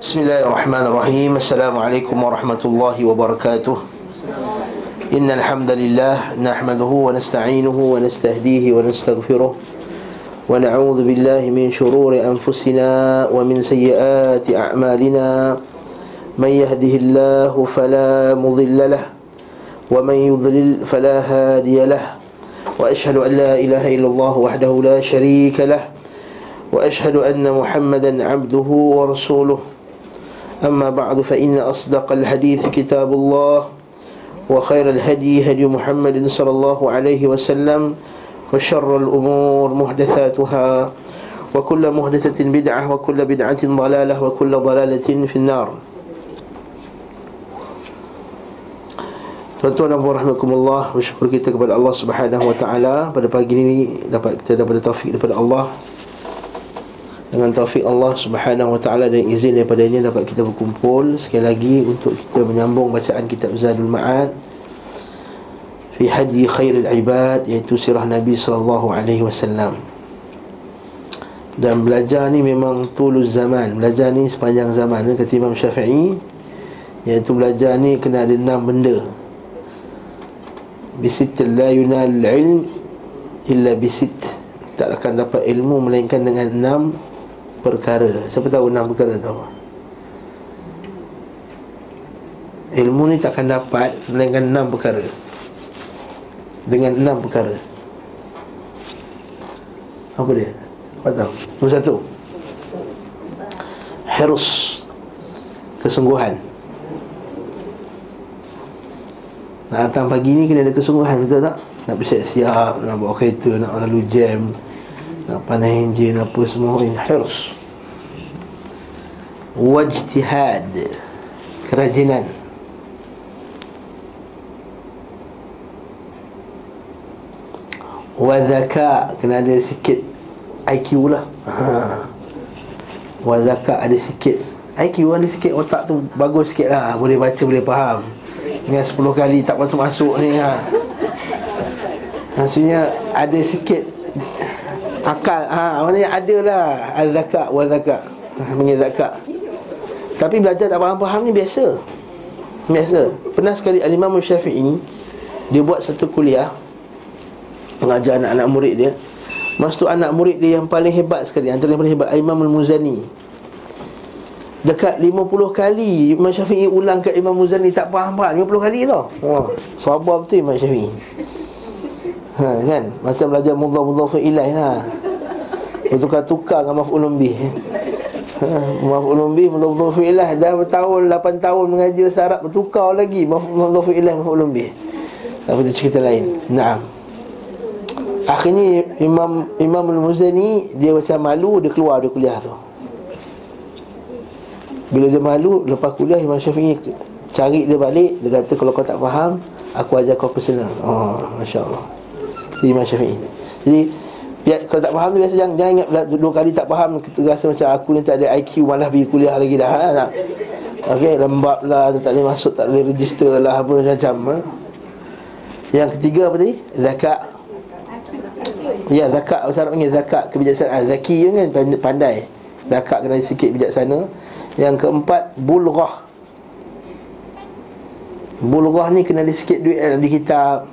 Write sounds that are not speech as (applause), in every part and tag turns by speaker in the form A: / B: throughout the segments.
A: بسم الله الرحمن الرحيم السلام عليكم ورحمة الله وبركاته إن الحمد لله نحمده ونستعينه ونستهديه ونستغفره ونعوذ بالله من شرور أنفسنا ومن سيئات أعمالنا من يهده الله فلا مضل له ومن يضلل فلا هادي له وأشهد أن لا إله إلا الله وحده لا شريك له وأشهد أن محمدا عبده ورسوله أما بعد فإن أصدق الحديث كتاب الله وخير الهدي هدي محمد صلى الله عليه وسلم وشر الأمور محدثاتها وكل محدثة بدعة وكل بدعة ضلالة وكل ضلالة في النار. Tuan-tuan dan puan rahmatullah Bersyukur kita kepada Allah subhanahu wa ta'ala. Pada pagi ini dapat kita dapat taufik daripada Allah. Dengan taufik Allah subhanahu wa ta'ala Dan izin daripadanya dapat kita berkumpul Sekali lagi untuk kita menyambung bacaan kitab Zadul Ma'ad Fi hadi khairil ibad Iaitu sirah Nabi sallallahu alaihi wasallam. Dan belajar ni memang tulus zaman. Belajar ni sepanjang zaman. Kata Imam Syafi'i Iaitu belajar ni kena ada enam benda. Bisit la yunal ilm Illa bisit. Tak akan dapat ilmu Melainkan dengan enam perkara. Siapa tahu enam perkara tahu Ilmu ni tak akan dapat Melainkan enam perkara. Dengan enam perkara. Apa dia? Apa tahu? Nombor satu. Hirus Kesungguhan. Nak datang pagi ni kena ada kesungguhan betul tak? Nak bersiap-siap, nak bawa kereta, nak lalu jam Nak panas enjin, apa semua ini Hirs Wajtihad. Kerajinan. Wadhaka. Kena ada sikit IQ lah. Ha. (laughs) Wadhaka ada sikit. IQ ada sikit otak tu bagus sikit lah. Boleh baca, boleh faham. Dengan 10 kali tak masuk-masuk ni ha. Maksudnya ada sikit Akal ha, Maksudnya ada lah. Al-zakat wa-zakat Mengenai zakat Tapi belajar tak faham-faham ni biasa. Biasa. Pernah sekali Al-Imam Syafi'i ni Dia buat satu kuliah Mengajar anak-anak murid dia. Masa tu anak murid dia yang paling hebat sekali Antara yang paling hebat Imam Al-Muzani. Dekat 50 kali Imam Syafi'i ulang ke Imam Muzani Tak faham-faham. 50 kali tau. Wah, Sabar betul Imam Syafi'i. Ha, kan? Macam belajar mudhaf-mudhaf ilaih lah. Bertukar-tukar dengan maf'ulun bih Maf'ulun bih, mudhaf-mudhaf ilaih Dah bertahun, 8 tahun mengaji bahasa Arab Bertukar lagi maf'ulun ilaih, maf'ulun bih tu cerita lain? Naam. Akhirnya Imam Imam Al-Muzani Dia macam malu Dia keluar dari kuliah tu. Bila dia malu Lepas kuliah Imam Syafi'i Cari dia balik. Dia kata kalau kau tak faham Aku ajar kau personal. Oh Masya Allah. Imam Syafi'i. Jadi biar, Kalau tak faham tu biasa Jangan, jangan ingat Dua kali tak faham Kita rasa macam aku ni tak ada IQ Malah pergi kuliah lagi dah ha? Okay lembab lah Tak boleh masuk Tak boleh register lah Apa macam-macam ha? Yang ketiga apa tadi? Zakat. Ya zakat. Bahasa Arab panggil zakat Kebijaksanaan. Zaki kan pandai. Zakat kena sikit bijaksana. Yang keempat Bulghah. Bulghah ni kena ada sikit duit dalam kitab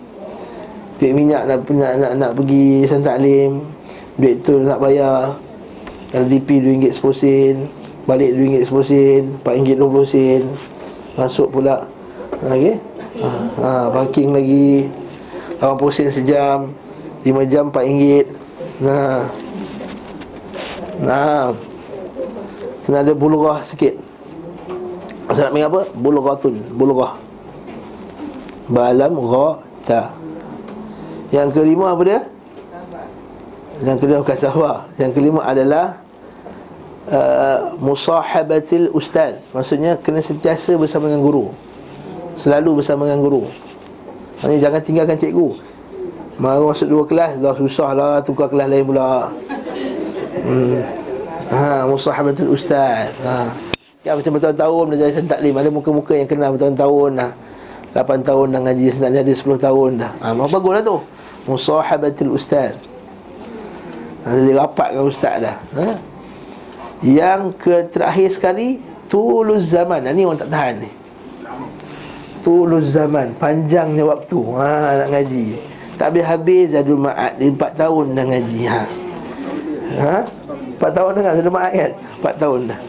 A: Duit minyak nak, nak, nak, nak pergi Santak Lim Duit tu nak bayar LDP RM2 10 sen Balik RM2 10 sen RM4 20 sen Masuk pula. Okay ha, ha, Parking lagi 80 sen sejam 5 jam RM4 Nah Nah Kena ada bulurah sikit. Maksud nak apa? Bulurah-tun Bulurah. Balam Rata Yang kelima apa dia? Yang kelima bukan sahabat Yang kelima adalah uh, Musahabatil ustaz. Maksudnya kena sentiasa bersama dengan guru. Selalu bersama dengan guru. Maksudnya jangan tinggalkan cikgu. Baru masuk dua kelas Dah susah lah Tukar kelas lain pula. Hmm. Ha, Musahabatul ustaz. Ha. Ya macam bertahun-tahun belajar lisan taklim Ada muka-muka yang kenal bertahun-tahun dah. 8 tahun dah ngaji Sebenarnya ada 10 tahun dah. Ha, Bagus lah tu Musahabatul ustaz. Ha, Dia rapat dengan ustaz dah ha? Yang ke terakhir sekali Tulus zaman. Ini orang tak tahan ni. Tulus zaman Panjangnya waktu. Ha, Nak ngaji. Tak habis-habis Zadul Ma'ad Dia 4 tahun dah ngaji ha. Ha? 4 tahun dah Zadul Ma'ad kan? 4 tahun dah.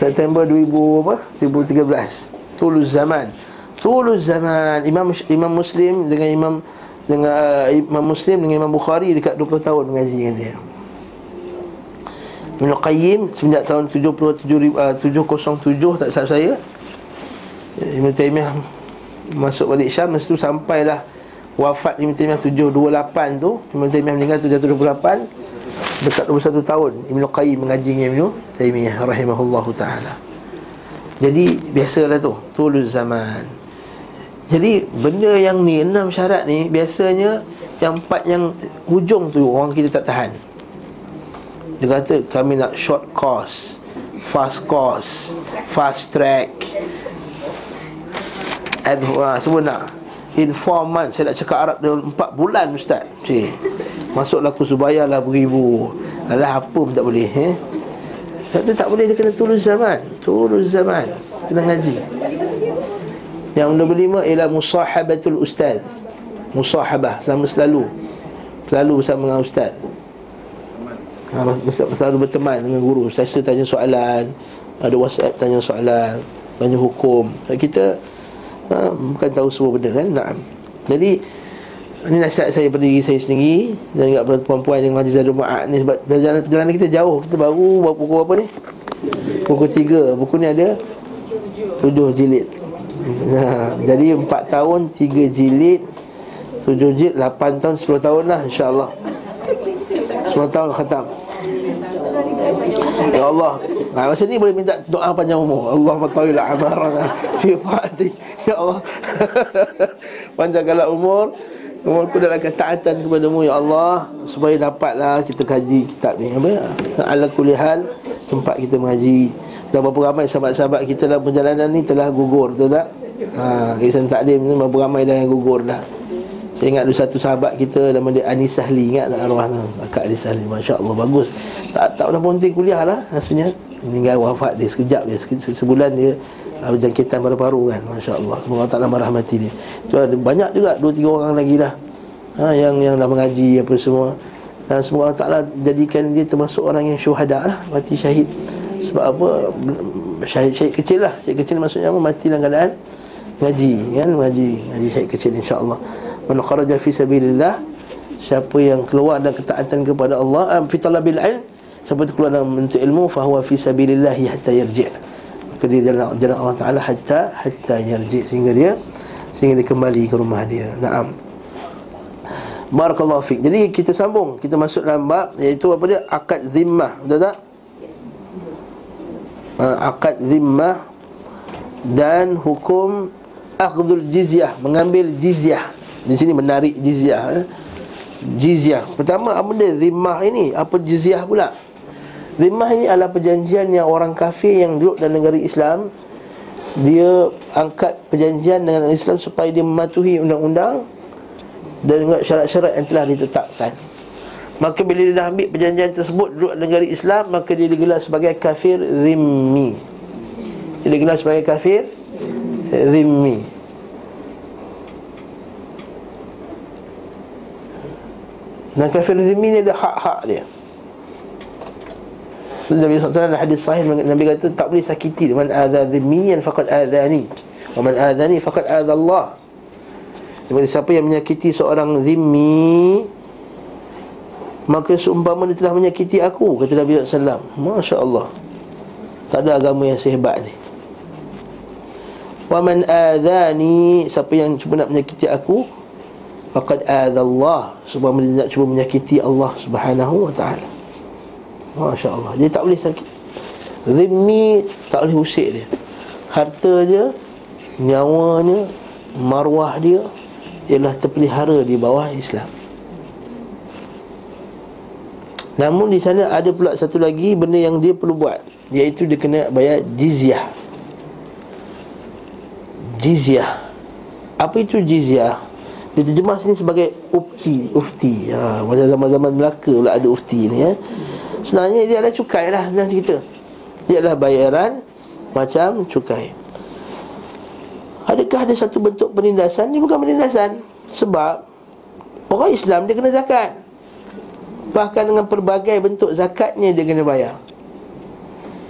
A: September 2000 apa? 2013 Tulus zaman. Tulus zaman. Imam Imam Muslim dengan Imam dengan uh, Imam Muslim dengan Imam Bukhari dekat 20 tahun mengaji dengan dia. Ibn Qayyim semenjak tahun 77 uh, 707 tak salah saya. Ibn Taimiyah masuk balik Syam mesti sampailah wafat Ibn Taimiyah 728 tu. Ibn Taimiyah meninggal 728 dekat 21 tahun Ibn Qayyim mengaji dengan Ibn Taimiyah rahimahullahu taala. Jadi biasalah tu, tulus zaman. Jadi benda yang ni enam syarat ni biasanya yang empat yang hujung tu orang kita tak tahan. Dia kata kami nak short course, fast course, fast track. And uh, semua nak In four months Saya nak cakap Arab dalam empat bulan Ustaz Cik Masuklah kursus lah beribu Alah apa pun tak boleh eh? Tak, tak boleh dia kena tulus zaman Tulus zaman Kena ngaji yang nombor lima ialah musahabatul ustaz. Musahabah sama selalu. Selalu bersama dengan ustaz. Ha, Selalu berteman dengan guru. Saya tanya soalan Ada whatsapp tanya soalan Tanya hukum. Kita ha, bukan tahu semua benda kan? Nah. Jadi ini nasihat saya pada diri saya sendiri Dan juga pada perempuan yang ngaji Zadul Ma'ad ni. Sebab perjalanan, perjalanan kita jauh. Kita baru buku apa ni? Buku tiga. Buku ni ada Tujuh jilid Ha, jadi 4 tahun 3 jilid 7 jilid 8 tahun 10 tahun lah insyaAllah. 10 tahun khatam. Ya Allah. Ha, masa ni boleh minta doa panjang umur. Allah matawilah amarana Fi fa'ati. Ya Allah. (laughs) Panjangkanlah umur Umurku dalam ketaatan kepadamu Ya Allah Supaya dapatlah kita kaji kitab ni. Apa? Ala kulihal Sempat kita mengaji. Dan berapa ramai sahabat-sahabat kita dalam perjalanan ni Telah gugur Betul tak? Ha, Kisah takdim ni berapa ramai dah yang gugur dah. Saya ingat ada satu sahabat kita Nama dia Anis Sahli Ingat tak? Arwah tu Akak Anis Sahli Masya Allah bagus. Tak tak pernah ponting kuliah lah Rasanya. Meninggal wafat dia sekejap dia Sebulan dia Jangkitan paru-paru kan Masya Allah Semoga Allah Ta'ala merahmati dia. Itu ada banyak juga Dua tiga orang lagi dah. Ha, Yang yang dah mengaji apa semua. Dan semoga Allah Ta'ala Jadikan dia termasuk orang yang syuhada lah Mati syahid. Sebab apa? Syahid-syahid kecil lah. Syahid kecil maksudnya apa? Mati dalam keadaan ngaji kan? Ngaji ngaji syekh kecil insyaallah. Man kharaja fi sabilillah siapa yang keluar dan ketaatan kepada Allah fi talabil ilm siapa yang keluar dalam menuntut ilmu fa huwa fi sabilillah hatta yarji dia jalan jalan Allah taala hatta hatta yarji sehingga dia sehingga dia kembali ke rumah dia. Na'am. Barakallahu fik. Jadi kita sambung. Kita masuk dalam bab iaitu apa dia? Akad zimmah. Betul tak? Uh, akad zimmah dan hukum akhdul jizyah mengambil jizyah. Di sini menarik jizyah eh? jizyah. Pertama apa dia zimmah ini? Apa jizyah pula zimmah ini adalah perjanjian yang orang kafir yang duduk dalam negara Islam. Dia angkat perjanjian dengan Islam supaya dia mematuhi undang-undang dan juga syarat-syarat yang telah ditetapkan. Maka bila dia dah ambil perjanjian tersebut duduk dalam negara Islam maka dia digelar sebagai kafir zimmi. Dia digelar sebagai kafir Rimmi Dan kafir Rimmi ni ada hak-hak dia Nabi SAW ada hadis sahih Nabi kata tak boleh sakiti. Man adha yang faqad adhani. Wa man adhani faqad adha Allah Jadi siapa yang menyakiti seorang zimmi Maka seumpama dia telah menyakiti aku Kata Nabi SAW Masya Allah Tak ada agama yang sehebat ni. Wa man adani siapa yang cuba nak menyakiti aku faqad Allah sebab dia nak cuba menyakiti Allah Subhanahu wa taala. Masya-Allah. Dia tak boleh sakit. Zimmi tak boleh usik dia. Harta dia, nyawanya, marwah dia ialah terpelihara di bawah Islam. Namun di sana ada pula satu lagi benda yang dia perlu buat iaitu dia kena bayar jizyah jizyah apa itu jizyah diterjemah sini sebagai ufti ufti ha macam zaman-zaman Melaka pula ada ufti ni ya Sebenarnya dia adalah cukai lah Senang cerita Dia adalah bayaran Macam cukai Adakah ada satu bentuk penindasan? Dia bukan penindasan Sebab Orang Islam dia kena zakat Bahkan dengan pelbagai bentuk zakatnya dia kena bayar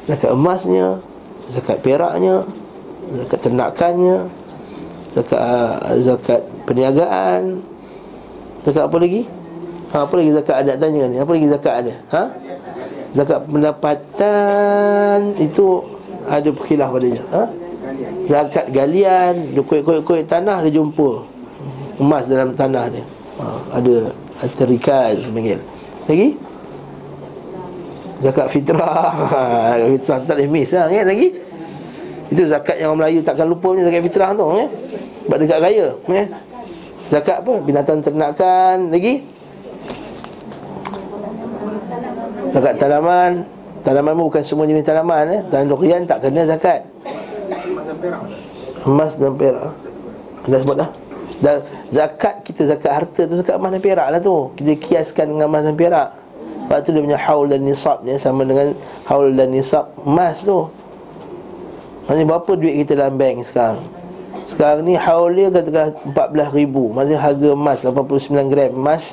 A: Zakat emasnya Zakat peraknya Zakat ternakannya Zakat, zakat perniagaan Zakat apa lagi? Ha, apa lagi zakat adat tanya ni? Apa lagi zakat ada? Ha? Zakat pendapatan itu ada khilaf padanya. Ha? Zakat galian, dia kuit-kuit tanah dia jumpa emas dalam tanah dia. Ha, ada aterikas sebagian. Lagi? Zakat fitrah. (laughs) Ha, fitrah tak boleh miss lah, kan? lagi? Itu zakat yang orang Melayu takkan lupa ni zakat fitrah tu, ya? Sebab dekat raya, ya? Zakat apa? Binatang ternakan, lagi? Zakat tanaman. Tanaman bukan semua jenis tanaman eh. Dan durian tak kena zakat. Emas dan perak. Anda sebut dah dan zakat kita zakat harta tu zakat emas dan perak lah tu. Kita kiaskan dengan emas dan perak. Sebab tu dia punya haul dan nisab ni Sama dengan haul dan nisab emas tu. Maksudnya berapa duit kita dalam bank sekarang? Sekarang ni haul dia katakan 14 ribu. Maksudnya harga emas 89 gram emas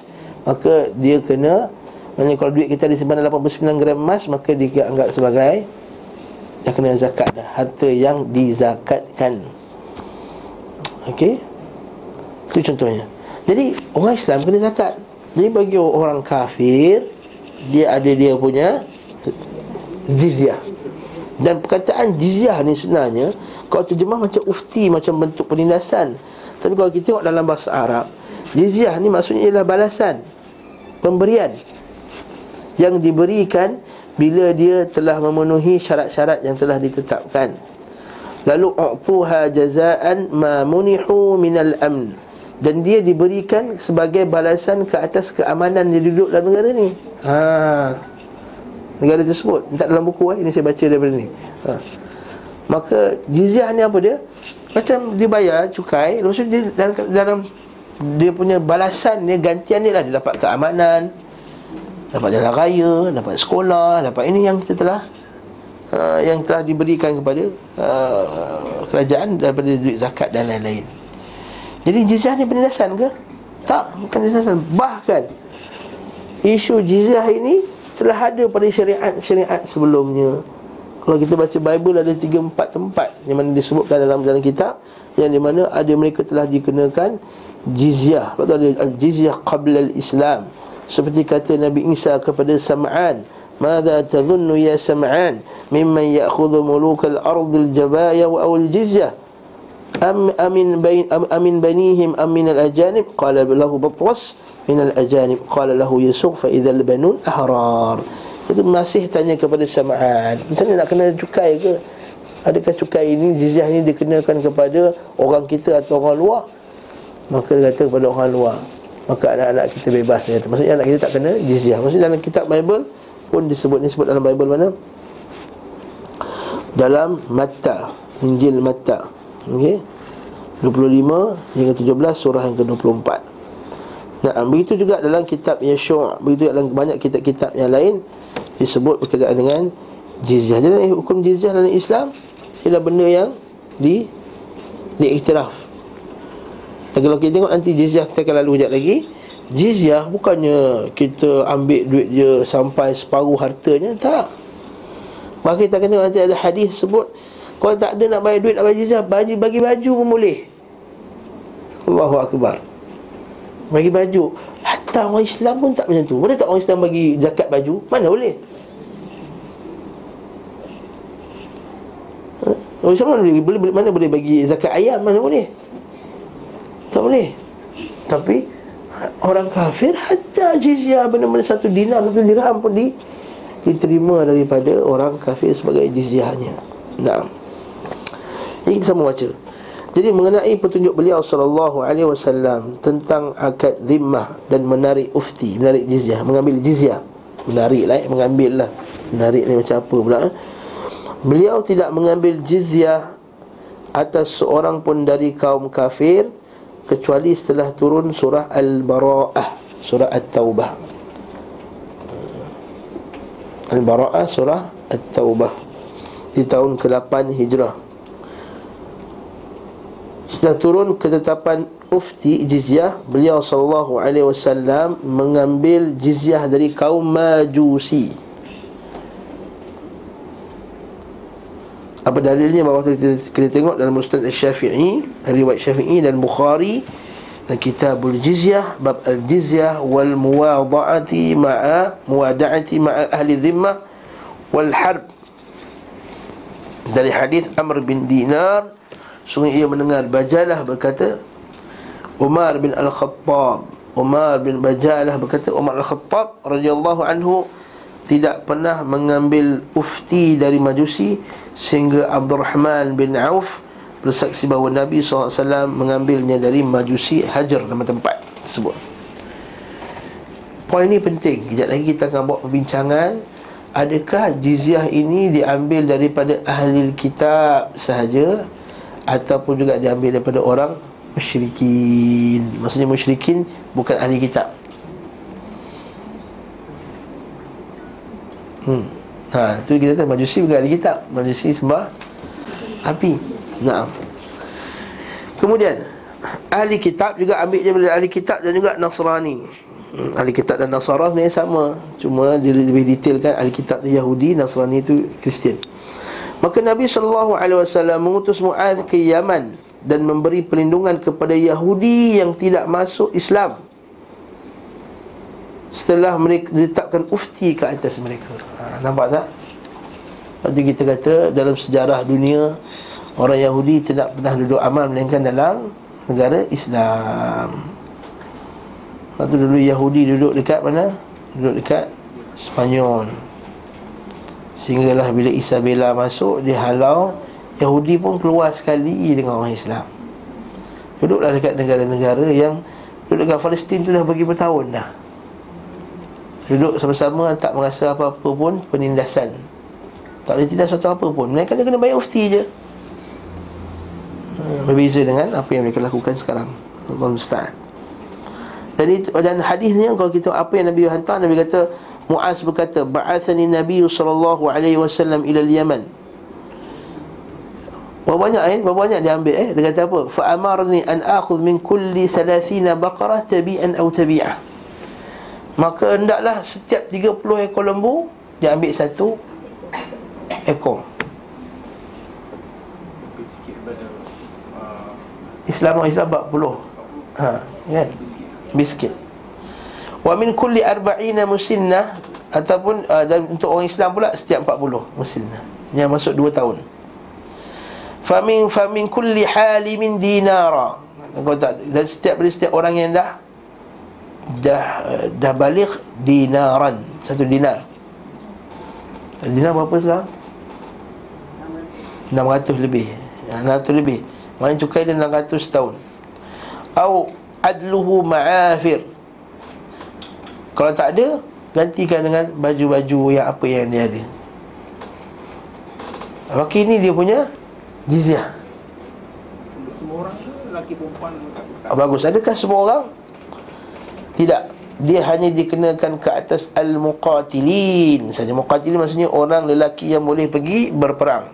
A: Maka dia kena Maksudnya kalau duit kita disimpan dalam 89 gram emas Maka dia anggap sebagai Dah kena zakat dah. Harta yang dizakatkan. Okey? Itu contohnya. Jadi orang Islam kena zakat. Jadi bagi orang kafir Dia ada dia punya Jizyah. Dan perkataan jizyah ni sebenarnya Kalau terjemah macam ufti Macam bentuk penindasan. Tapi kalau kita tengok dalam bahasa Arab Jizyah ni maksudnya ialah balasan Pemberian yang diberikan bila dia telah memenuhi syarat-syarat yang telah ditetapkan. Lalu a'tuha jazaan ma munihu minal amn dan dia diberikan sebagai balasan ke atas keamanan dia duduk dalam negara ni. Ha. Negara tersebut tak dalam buku eh ini saya baca daripada ni. Ha. Maka jizyah ni apa dia? Macam dia bayar cukai, lepas tu dia dalam, dalam dia punya balasan dia gantian dia lah dia dapat keamanan, dapat jalan raya, dapat sekolah, dapat ini yang kita telah uh, yang telah diberikan kepada uh, kerajaan daripada duit zakat dan lain-lain. Jadi jizyah ni penindasan ke? Tak, bukan penindasan. Bahkan isu jizyah ini telah ada pada syariat-syariat sebelumnya. Kalau kita baca Bible ada 3 4 tempat yang mana disebutkan dalam dalam kitab yang di mana ada mereka telah dikenakan jizyah. Tu ada jizyah qabla al-Islam. Seperti kata Nabi Isa kepada Sam'an Mada tadhunnu ya Sam'an Mimman ya'khudhu mulukal ardil jabaya wa awal jizyah? Am amin bain am, amin banihim am min al ajanib? Qala lahu batwas min al ajanib. Qala lahu yusuf fa idzal banun ahrar. Itu masih tanya kepada Sam'an macam nak kena cukai ke? Adakah cukai ini jizyah ini dikenakan kepada orang kita atau orang luar? Maka dia kata kepada orang luar maka anak-anak kita bebas ya. Maksudnya anak kita tak kena jizyah. Maksudnya dalam kitab Bible pun disebut ni sebut dalam Bible mana? Dalam Matta, Injil Matta. Okey. 25 hingga 17 surah yang ke-24. Nah, begitu juga dalam kitab Yeshua, begitu juga dalam banyak kitab-kitab yang lain disebut berkaitan dengan jizyah. Jadi hukum jizyah dalam Islam ialah benda yang di diiktiraf dan kalau kita tengok nanti jizyah kita akan lalu sekejap lagi Jizyah bukannya kita ambil duit dia sampai separuh hartanya Tak Maka kita akan tengok nanti ada hadis sebut Kalau tak ada nak bayar duit nak bayar jizyah bagi, bagi baju pun boleh Allahu Akbar Bagi baju Hatta orang Islam pun tak macam tu Boleh tak orang Islam bagi zakat baju? Mana boleh? Ha? Orang Islam mana boleh, boleh, mana boleh bagi zakat ayam? Mana boleh? Tak boleh Tapi Orang kafir Hatta jizyah Benda-benda satu dinar Satu dirham pun di Diterima daripada orang kafir Sebagai jizyahnya Nah Ini kita sama baca jadi mengenai petunjuk beliau sallallahu alaihi wasallam tentang akad zimmah dan menarik ufti, menarik jizyah, mengambil jizyah. Menarik lah, mengambil lah. Menarik ni macam apa pula eh? Beliau tidak mengambil jizyah atas seorang pun dari kaum kafir kecuali setelah turun surah Al-Bara'ah, surah At-Taubah. Al-Bara'ah surah At-Taubah. Di tahun ke-8 Hijrah. Setelah turun ketetapan ufti jizyah Beliau sallallahu alaihi wasallam Mengambil jizyah dari kaum majusi Apa dalilnya? Bahawa kita, kita tengok dalam Mustad Syafi'i Riwayat Syafi'i dan Bukhari dan Kitabul Jizyah Bab Al-Jizyah wal muwada'ati ma'a Muwada'ati ma'a ahli zimmah Wal harb. Dari hadis Amr bin Dinar Sungguh ia mendengar Bajalah berkata Umar bin Al-Khattab Umar bin Bajalah berkata Umar Al-Khattab radhiyallahu anhu tidak pernah mengambil ufti dari majusi sehingga Abdul Rahman bin Auf bersaksi bahawa Nabi SAW mengambilnya dari majusi Hajar nama tempat tersebut. Poin ini penting. Kejap lagi kita akan buat perbincangan. Adakah jizyah ini diambil daripada ahli kitab sahaja ataupun juga diambil daripada orang musyrikin? Maksudnya musyrikin bukan ahli kitab. Hmm. Ha, tu kita tahu majusi bukan ahli kitab. Majusi sembah api. Naam. Kemudian ahli kitab juga ambil je dari ahli kitab dan juga Nasrani. Hmm, ahli kitab dan Nasara sebenarnya sama. Cuma dia lebih detailkan ahli kitab tu Yahudi, Nasrani itu Kristian. Maka Nabi SAW mengutus Mu'adh ke Yaman dan memberi perlindungan kepada Yahudi yang tidak masuk Islam setelah mereka ditetapkan ufti ke atas mereka. Ha, Nampak tak? Lepas kita kata dalam sejarah dunia Orang Yahudi tidak pernah duduk aman Melainkan dalam negara Islam. Lepas tu dulu Yahudi duduk dekat mana? Duduk dekat Spanyol. Sehinggalah bila Isabella masuk Dia halau Yahudi pun keluar sekali dengan orang Islam. Duduklah dekat negara-negara yang Duduk dekat Palestin tu dah bagi bertahun dah Duduk sama-sama tak merasa apa-apa pun penindasan. Tak boleh tindas sesuatu apa pun. Mereka kena bayar ufti je. Hmm, Berbeza dengan apa yang mereka lakukan sekarang. Allah Musta'an dan, dan hadisnya kalau kita apa yang Nabi hantar Nabi kata Mu'az berkata Ba'athani Nabi sallallahu alaihi wasallam ila Yaman Berapa banyak eh? Berapa banyak dia ambil eh? Dia kata apa? Fa'amarni an akhudh min kulli 30 baqarah tabi'an aw tabi'ah Maka hendaklah setiap 30 ekor lembu Dia ambil satu ekor. Islam orang Islam 40 ha, kan? Biskit. Wa min kulli arba'ina musinnah Ataupun uh, dan untuk orang Islam pula Setiap 40 musinnah Yang masuk 2 tahun. Famin famin kulli halimin dinara. Dan setiap setiap orang yang dah dah dah balik dinaran. Satu dinar. Dinar berapa sekarang? 600 lebih. 600 lebih. Mana cukai dia 600 tahun au adluhu ma'afir. Kalau tak ada gantikan dengan baju-baju yang apa yang dia ada. Maka ini dia punya jizyah. Semua orang lelaki perempuan? Bagus, adakah semua orang tidak. Dia hanya dikenakan ke atas al-muqatilin saja. Muqatilin maksudnya orang lelaki yang boleh pergi berperang.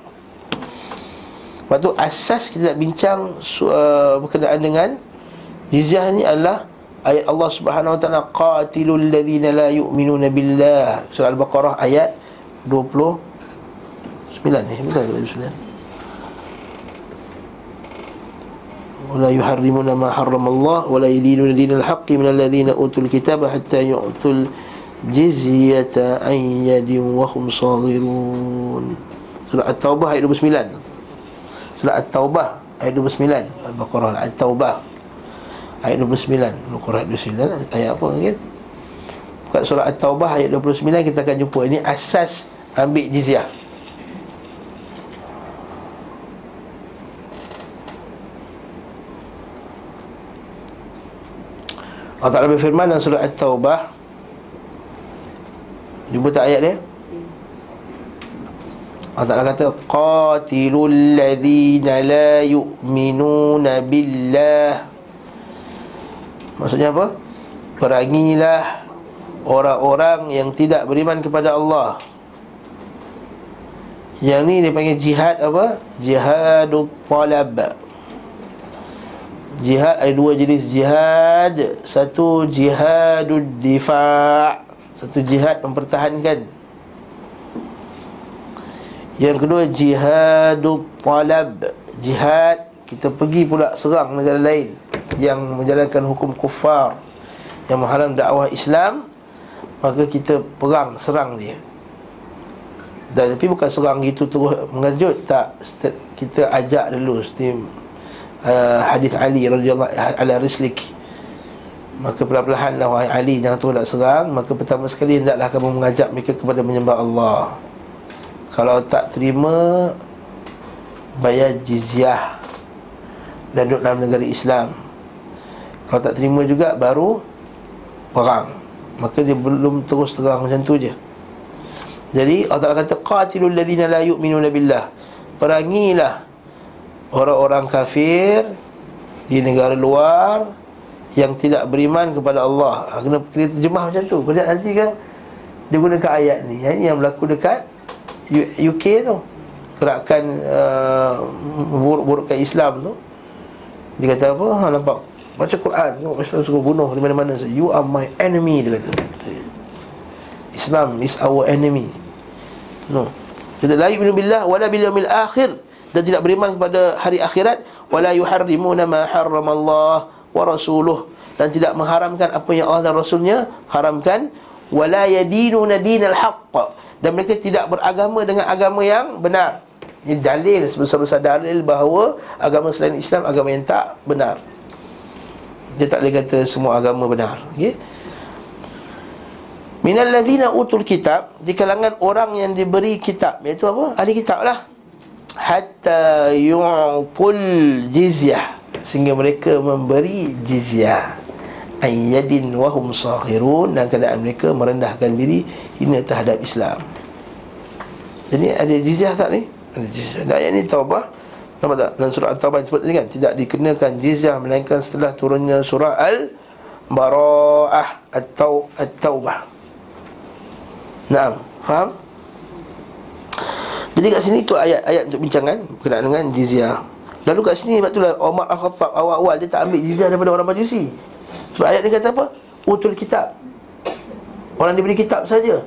A: Lepas tu asas kita nak bincang uh, berkenaan dengan jizyah ni adalah ayat Allah Subhanahu Wa Taala qatilul ladzina la yu'minuna billah. Surah al-baqarah ayat 29 ni. Betul 29 ولا يحرمون ما حرم الله ولا يدينون دين الحق من الذين أوتوا الكتاب حتى يؤتوا الجزية عن يد وهم صاغرون سورة التوبة ayat 29 Surah At-Taubah ayat 29 Al-Baqarah At-Taubah ayat 29 Al-Baqarah ayat 29 ayat apa kan Kat surah At-Taubah ayat 29 kita akan jumpa ini asas ambil jizyah Allah Ta'ala berfirman dalam surah At-Taubah Jumpa tak ayat dia? Allah Ta'ala kata Qatilul ladhina la yu'minuna billah Maksudnya apa? Perangilah orang-orang yang tidak beriman kepada Allah Yang ni dia panggil jihad apa? Jihadul talab Jihad ada dua jenis jihad. Satu jihadul difa' Satu jihad mempertahankan. Yang kedua jihadul talab. Jihad kita pergi pula serang negara lain Yang menjalankan hukum kufar Yang menghalang dakwah Islam Maka kita perang, serang dia. Dan tapi bukan serang gitu terus mengejut tak. Kita ajak dulu seperti uh, hadis Ali radhiyallahu ala rislik. Maka perlahan-lahan lah wahai Ali jangan nak serang. Maka pertama sekali hendaklah kamu mengajak mereka kepada menyembah Allah. Kalau tak terima bayar jizyah dan duduk dalam negara Islam. Kalau tak terima juga baru perang. Maka dia belum terus terang macam tu je. Jadi Allah kata Qatilul ladhina la yu'minuna billah. Perangilah Orang-orang kafir Di negara luar Yang tidak beriman kepada Allah. Ha, Kena kena terjemah macam tu. Kena nanti kan Dia gunakan ayat ni. Yang ini yang berlaku dekat UK tu. Gerakan uh, Buruk-burukkan Islam tu. Dia kata apa? Ha, Nampak? Baca Quran. Tengok Islam suka bunuh Di mana-mana. You are my enemy Dia kata. Islam is our enemy. No. Tidak la yu'minu billah wala bil akhir dan tidak beriman kepada hari akhirat wala yuharrimuna ma harramallah wa rasuluh dan tidak mengharamkan apa yang Allah dan Rasulnya haramkan wala yadinuna dinal haqq dan mereka tidak beragama dengan agama yang benar. Ini dalil sebesar-besar dalil bahawa agama selain Islam agama yang tak benar. Dia tak boleh kata semua agama benar. Okey. Minal ladhina utul kitab Di kalangan orang yang diberi kitab Iaitu apa? Ahli kitab lah Hatta yu'tul jizyah. Sehingga mereka memberi jizyah. Ayyadin wahum sahirun Dan keadaan mereka merendahkan diri Ini terhadap Islam. Jadi ada jizyah tak ni? Ada jizyah. Dan ayat ni taubah. Nampak tak? Dalam surah At-Tawbah disebut tadi kan? Tidak dikenakan jizyah Melainkan setelah turunnya surah Al-Bara'ah. At-Tawbah Nah, faham? Jadi kat sini tu ayat-ayat untuk bincangan berkenaan dengan jizyah. Lalu kat sini sebab itulah Umar Al-Khattab awal-awal dia tak ambil jizyah daripada orang Majusi. Sebab ayat ni kata apa? Utul kitab. Orang diberi kitab saja.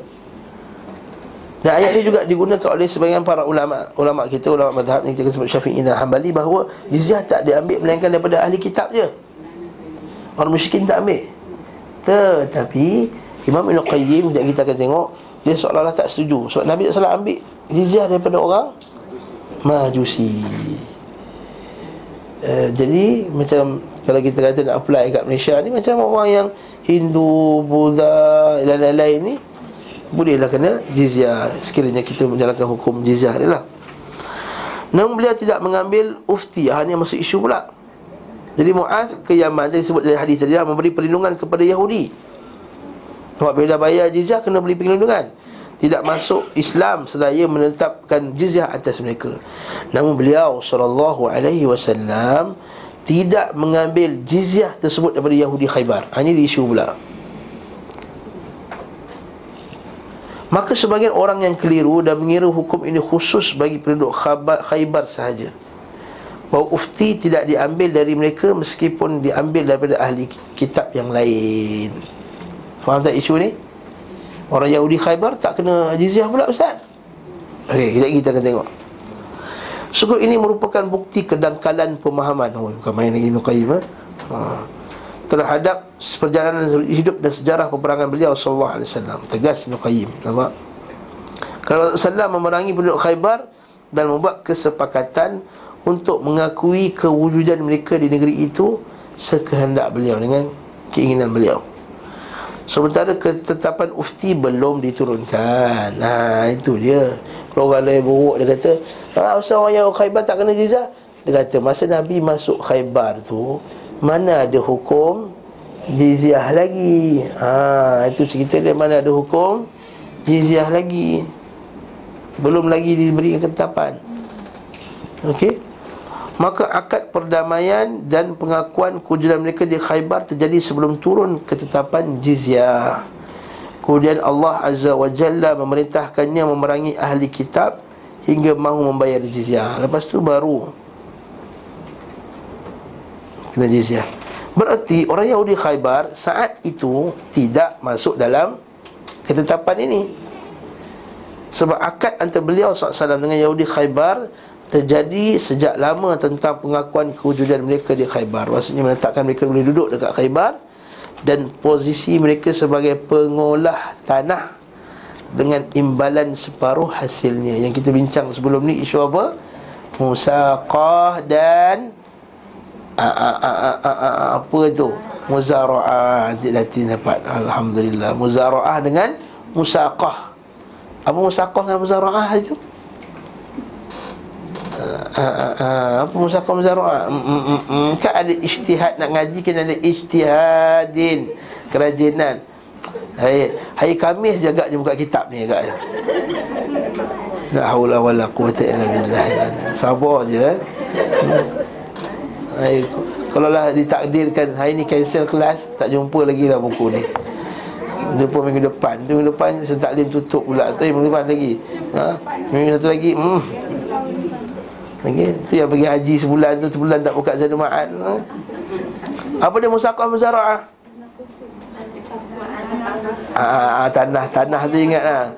A: Dan ayat ni juga digunakan oleh sebagian para ulama ulama kita ulama mazhab ni kita sebut Syafi'i dan Hambali bahawa jizyah tak diambil melainkan daripada ahli kitab je. Orang musyrikin tak ambil. Tetapi Imam Ibn Qayyim kita akan tengok dia seolah-olah tak setuju. Sebab Nabi SAW ambil jizyah daripada orang Majusi. Uh, Jadi macam Kalau kita kata nak apply kat Malaysia ni Macam orang yang Hindu, Buddha dan lain-lain ni Bolehlah kena jizyah. Sekiranya kita menjalankan hukum jizyah ni lah. Namun beliau tidak mengambil ufti Hanya masuk isu pula. Jadi Mu'ad ke Yaman Jadi sebut dari hadis tadi Memberi perlindungan kepada Yahudi sebab bila dah bayar jizyah kena beli perlindungan tidak masuk Islam sedaya menetapkan jizyah atas mereka. Namun beliau sallallahu alaihi wasallam tidak mengambil jizyah tersebut daripada Yahudi Khaybar. Ha, ini isu pula. Maka sebagian orang yang keliru dan mengira hukum ini khusus bagi penduduk Khaybar sahaja. Bahawa ufti tidak diambil dari mereka meskipun diambil daripada ahli kitab yang lain. Faham tak isu ni? Orang Yahudi Khaybar tak kena jizyah pula Ustaz Okey, kita, kita akan tengok Sungguh ini merupakan bukti kedangkalan pemahaman oh, Bukan main lagi Ibn Qayyim eh? ha. Terhadap perjalanan hidup dan sejarah peperangan beliau Sallallahu Alaihi Wasallam Tegas Ibn Qayyim Nampak? Kalau Rasulullah memerangi penduduk Khaybar Dan membuat kesepakatan Untuk mengakui kewujudan mereka di negeri itu Sekehendak beliau Dengan keinginan beliau Sementara ketetapan ufti belum diturunkan. Nah itu dia. Kalau orang lain buruk dia kata Ah, usah orang yang khaybar tak kena jizah Dia kata masa Nabi masuk khaybar tu Mana ada hukum jizyah lagi? Ha, Itu cerita dia mana ada hukum jizyah lagi. Belum lagi diberi ketetapan. Okey Maka akad perdamaian dan pengakuan kewujudan mereka di Khaybar terjadi sebelum turun ketetapan jizyah. Kemudian Allah Azza wa Jalla memerintahkannya memerangi ahli kitab hingga mahu membayar jizyah. Lepas tu baru kena jizyah. Berarti orang Yahudi Khaybar saat itu tidak masuk dalam ketetapan ini. Sebab akad antara beliau SAW dengan Yahudi Khaybar terjadi sejak lama tentang pengakuan kewujudan mereka di Khaybar. Maksudnya menetapkan mereka boleh duduk dekat Khaybar dan posisi mereka sebagai pengolah tanah dengan imbalan separuh hasilnya. Yang kita bincang sebelum ni isu apa? Musaqah dan apa itu muzaraah nanti nanti dapat alhamdulillah muzaraah dengan musaqah apa musaqah dengan muzaraah itu apa musaqah muzaraah mm, mm, mm, kan ada ijtihad nak ngaji kan ada ijtihadin kerajinan Hai hai Khamis jaga je buka kitab ni agak. La haula wala quwata illa billah. Sabar je eh. Hai, kalau lah ditakdirkan hari ni cancel kelas Tak jumpa lagi lah buku ni Jumpa minggu depan Minggu depan setaklim tutup pula tu minggu depan lagi ha? Minggu satu lagi hmm. Lagi Tu yang pergi haji sebulan tu Sebulan tak buka zadu ma'an ha? Apa dia musaqah muzara'ah Ah, ah, tanah tanah tu ingat lah.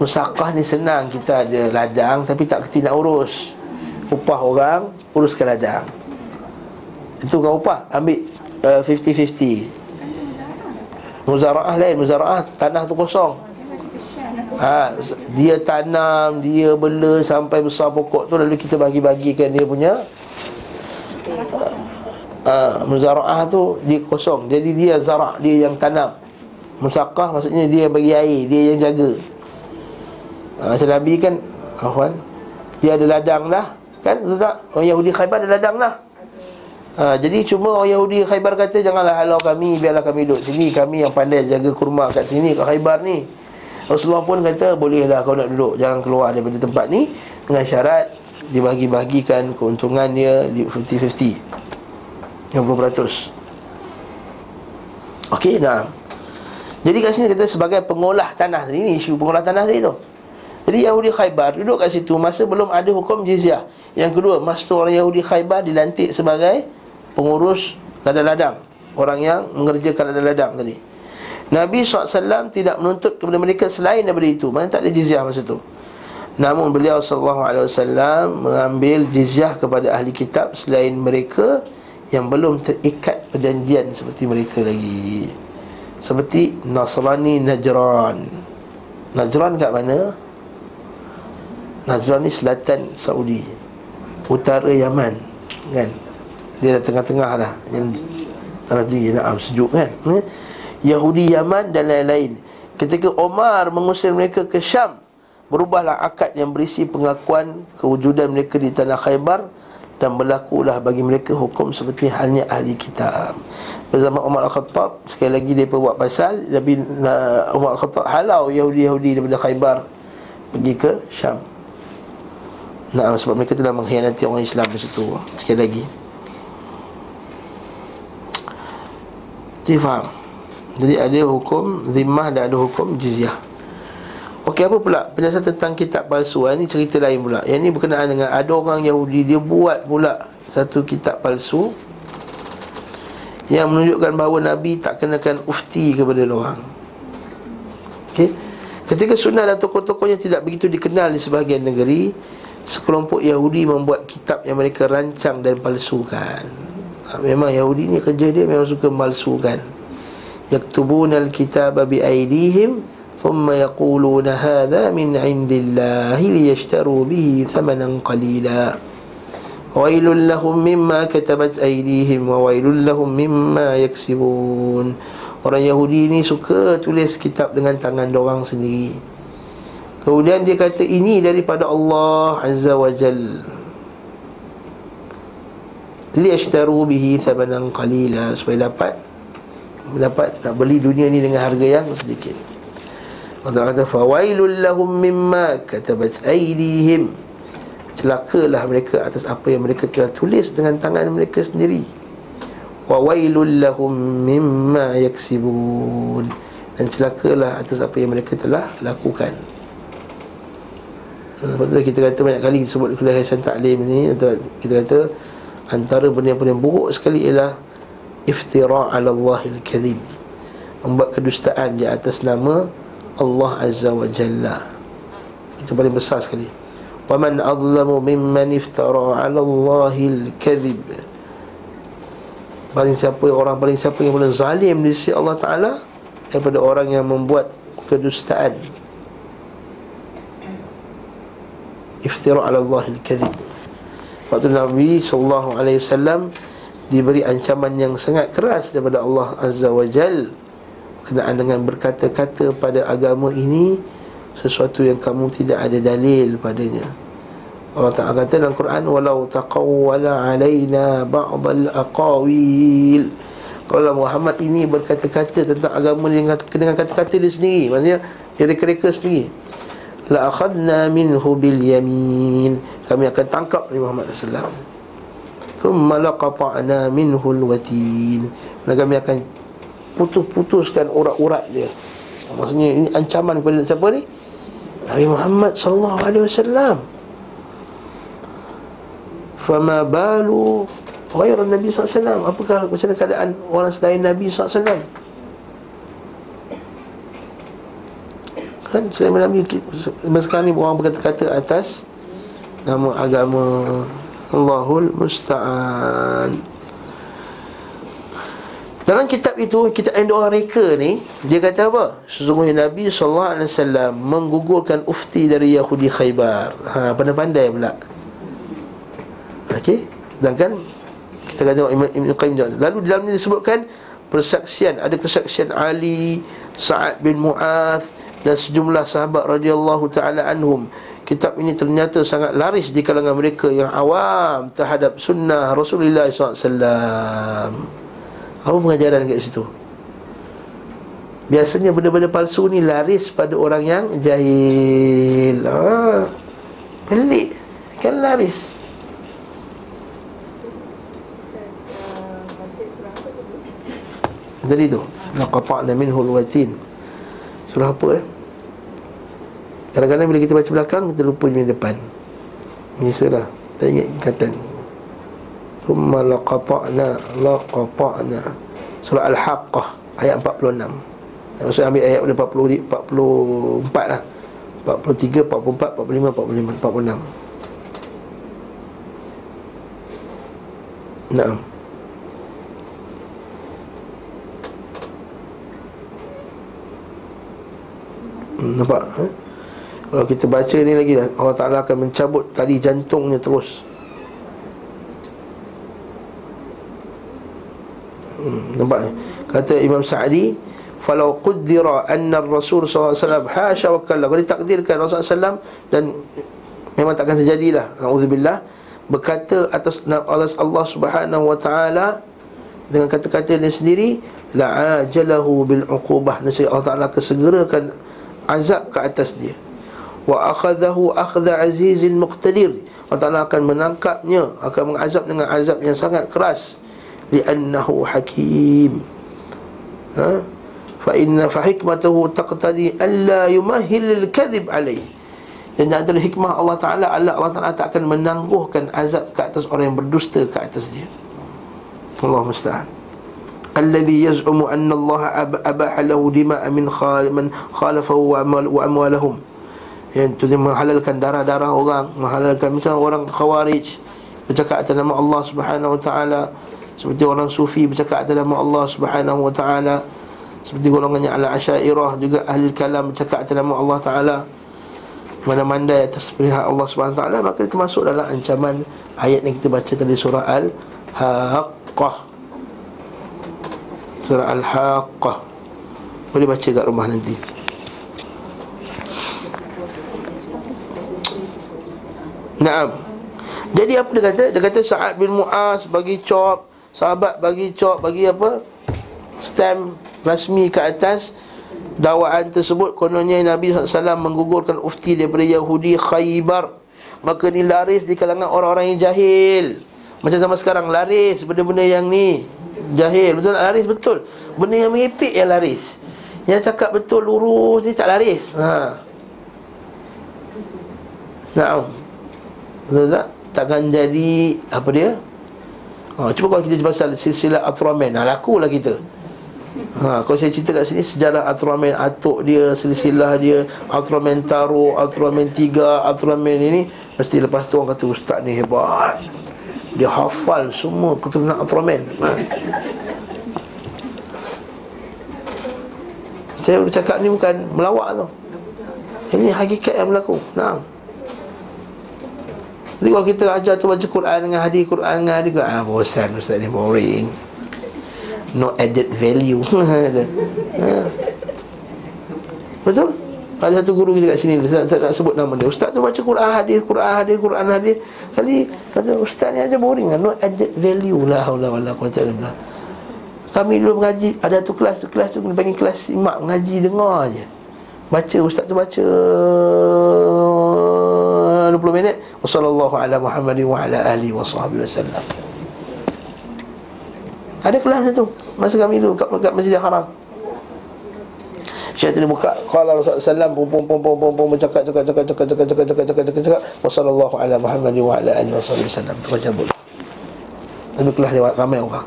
A: Musaqah ni senang Kita ada ladang Tapi tak kerti nak urus. Upah orang Uruskan ladang. Itu kau upah Ambil uh, 50-50 Muzara'ah lain Muzara'ah tanah tu kosong ha, Dia tanam Dia bela sampai besar pokok tu Lalu kita bagi-bagikan dia punya uh, Muzara'ah tu Dia kosong. Jadi dia zara' Dia yang tanam. Musaqah maksudnya dia bagi air Dia yang jaga. Ha, Macam Nabi kan Afwan Dia ada ladang dah Kan betul tak? Orang Yahudi Khaybar ada ladang lah. Ha, Jadi cuma orang Yahudi Khaybar kata Janganlah halau kami Biarlah kami duduk sini. Kami yang pandai jaga kurma kat sini Kat Khaybar ni Rasulullah pun kata Bolehlah kau nak duduk. Jangan keluar daripada tempat ni Dengan syarat Dibagi-bagikan keuntungannya 50-50 50% Okey, nah. Jadi kat sini kita sebagai pengolah tanah. Ini isu pengolah tanah tadi tu. Jadi Yahudi Khaybar duduk kat situ Masa belum ada hukum jizyah. Yang kedua Masa orang Yahudi Khaybar dilantik sebagai Pengurus ladang-ladang. Orang yang mengerjakan ladang-ladang tadi Nabi SAW tidak menuntut kepada mereka selain daripada itu. Mana tak ada jizyah masa tu? Namun beliau SAW mengambil jizyah kepada ahli kitab Selain mereka yang belum terikat perjanjian seperti mereka lagi. Seperti Nasrani Najran. Najran kat mana? Najran ni selatan Saudi. Utara Yaman Kan? Dia dah tengah-tengah dah. Yang Tanah tinggi. Naam sejuk kan? eh? Yahudi Yaman dan lain-lain Ketika Omar mengusir mereka ke Syam Berubahlah akad yang berisi pengakuan Kewujudan mereka di tanah Khaybar Dan berlakulah bagi mereka hukum Seperti halnya ahli kitab Bersama Umar Al-Khattab Sekali lagi dia buat pasal Nabi Umar Al-Khattab halau Yahudi-Yahudi daripada Khaybar Pergi ke Syam Nah, sebab mereka telah mengkhianati orang Islam di situ. Sekali lagi. Jadi faham? Jadi ada hukum zimmah dan ada hukum jizyah. Okey, apa pula penjelasan tentang kitab palsu? Ini cerita lain pula. Yang ini berkenaan dengan ada orang Yahudi dia buat pula satu kitab palsu yang menunjukkan bahawa Nabi tak kenakan ufti kepada orang. Okey. Ketika sunnah dan tokoh-tokohnya tidak begitu dikenal di sebahagian negeri, sekelompok Yahudi membuat kitab yang mereka rancang dan palsukan. Ha, memang Yahudi ni kerja dia memang suka malsukan. Al-kitaba bi aydihim thumma yaquluna hadha min 'indillahi liyashtaru bihi thamanan qalila. Wailul lahum mimma katabat aydihim wa wailul lahum mimma yaksibun. Orang Yahudi ni suka tulis kitab dengan tangan dorang sendiri. Kemudian dia kata ini daripada Allah Azza wa Jal Liashtaru bihi thabanan qalila Supaya dapat Dapat nak beli dunia ni dengan harga yang sedikit. Allah kata Fawailul lahum mimma katabat aidihim. Celakalah mereka atas apa yang mereka telah tulis dengan tangan mereka sendiri. Wawailul lahum mimma yaksibun. Dan celakalah atas apa yang mereka telah lakukan. Sebab tu kita kata banyak kali sebut kuliah Hasan Ta'lim ni kita kata antara benda yang paling buruk sekali ialah iftira' ala Allahil kadhib. Membuat kedustaan di atas nama Allah Azza wa Jalla. Itu paling besar sekali. Wa man azlamu mimman iftara' ala Allahil kadhib. Paling siapa orang paling siapa yang paling zalim di sisi Allah Taala daripada orang yang membuat kedustaan iftira ala Allah al-kadhib. Waktu Nabi sallallahu alaihi wasallam diberi ancaman yang sangat keras daripada Allah Azza wa Jal. Kenaan dengan berkata-kata pada agama ini sesuatu yang kamu tidak ada dalil padanya. Allah Ta'ala kata dalam Quran walau taqawwala alaina ba'd al-aqawil kalau Muhammad ini berkata-kata tentang agama dengan kata-kata dia sendiri maksudnya dia reka-reka sendiri. La akhadna minhu bil yamin. Kami akan tangkap Muhammad wasallam laqata'na minhu al watin dan kami akan putus-putuskan urat-urat dia. Maksudnya ini ancaman kepada siapa ni? Nabi Muhammad sallallahu alaihi wasallam. Fama balu ghairu Nabi sallallahu alaihi wasallam. Apakah macam keadaan orang selain Nabi wasallam? Kan selain Nabi sekarang ni orang berkata-kata atas nama agama Allahul Musta'an. Dalam kitab itu kitab yang orang reka ni dia kata apa? Sesungguhnya Nabi SAW menggugurkan ufti dari Yahudi Khaybar. Ha pandai-pandai pula. Okey? Dan kan kita kata Ibn Qayyim lalu dalam ini disebutkan persaksian. Ada kesaksian Ali Sa'ad bin Mu'adh dan sejumlah sahabat radhiyallahu taala anhum kitab ini ternyata sangat laris di kalangan mereka yang awam terhadap sunnah Rasulullah SAW apa pengajaran kat situ? Biasanya benda-benda palsu ni laris pada orang yang jahil. Ha, pelik. Kan laris. Jadi tu. Laqata'na minhu alwatin surah apa eh Kadang-kadang bila kita baca belakang Kita lupa di depan. Menyesalah Tak ingat ingatan Thumma laqata'na Laqata'na. Surah Al-Haqqah Ayat 46 Maksud ambil ayat 40, 44 lah. 43, 44, 45, 45, 46 Naam. Nampak? Eh? Kalau kita baca ni lagi Allah Ta'ala akan mencabut tali jantungnya terus. Hmm, Nampak ni? Kata Imam Sa'adi Falau quddira anna Rasul SAW Hasya wa kalla. Kalau ditakdirkan Rasulullah SAW Dan memang takkan terjadilah Na'udzubillah Berkata atas Allah Subhanahu Wa Ta'ala Dengan kata-kata dia sendiri La'ajalahu bil'uqubah. Nasi Allah Ta'ala akan segerakan Azab ke atas dia wa akhadahu akhdha azizin muqtadir. Allah Ta'ala akan menangkapnya akan mengazab dengan azab yang sangat keras. Li'annahu hakim. Ha? Fa inna fa hikmatuhu taqtadi alla yumahhil al-kadhib alayhi dan antara hikmah Allah Ta'ala Allah, Allah Ta'ala tak akan menangguhkan azab ke atas orang yang berdusta ke atas dia. Allah musta'an. Alladhi yaz'umu anna Allah abaha lahu dima'a min khalafahu wa amwalahum yang tu dia menghalalkan darah-darah orang menghalalkan macam orang khawarij bercakap atas nama Allah Subhanahu wa taala seperti orang sufi bercakap atas nama Allah Subhanahu wa taala seperti golongannya ala asyairah juga ahli kalam bercakap atas nama Allah taala. Mana-mandai atas pihak Allah Subhanahu taala maka itu masuk dalam ancaman ayat yang kita baca tadi surah al-haqqah. Surah al-haqqah. Boleh baca kat rumah nanti Naam. Jadi apa dia kata? Dia kata Sa'ad bin Mu'az bagi cop, sahabat bagi cop, bagi apa? Stamp rasmi ke atas dakwaan tersebut kononnya Nabi SAW menggugurkan ufti daripada Yahudi Khaybar. Maka ni laris di kalangan orang-orang yang jahil. Macam zaman sekarang laris benda-benda yang ni jahil. Betul tak laris? Betul. Benda yang mengipik yang laris. Yang cakap betul lurus ni tak laris. Ha. Nah, betul tak? Takkan jadi apa dia? Ha, cuba kalau kita pasal silsilah Atraman, nah, lakulah kita. Ha, kalau saya cerita kat sini sejarah Atraman atuk dia, silsilah dia, Atraman Taro, Atraman Tiga, Atraman ini mesti lepas tu orang kata ustaz ni hebat. Dia hafal semua keturunan Atraman. Ha. Saya bercakap ni bukan melawak tu. Ini hakikat yang berlaku. Nah. Jadi kalau kita ajar tu baca Quran dengan hadis, Quran dengan hadis, ah bosan ustaz ni boring. No added value. (laughs) Ha. Betul? Ada satu guru kita kat sini Saya, tak sebut nama dia. Ustaz tu baca Quran hadis Quran hadis Quran hadis. Kali kata Ustaz ni aja boring lah No added value lah Allah Allah Allah Kami dulu mengaji Ada tu kelas tu Kelas tu panggil kelas imak Mengaji dengar aja Baca Ustaz tu baca 20 minit. Wassalamualaikum warahmatullahi wabarakatuh ada kelas macam tu. Masa kami dulu kat, kat Masjid Haram. Syekh tu buka Qala Rasulullah SAW Pum pum pum pum pum Cakap cakap cakap cakap cakap cakap cakap cakap cakap. Cakap Wassallallahu ala Muhammad wa ala alihi wa sallam. Tu macam boleh Tapi kelas dia ramai orang.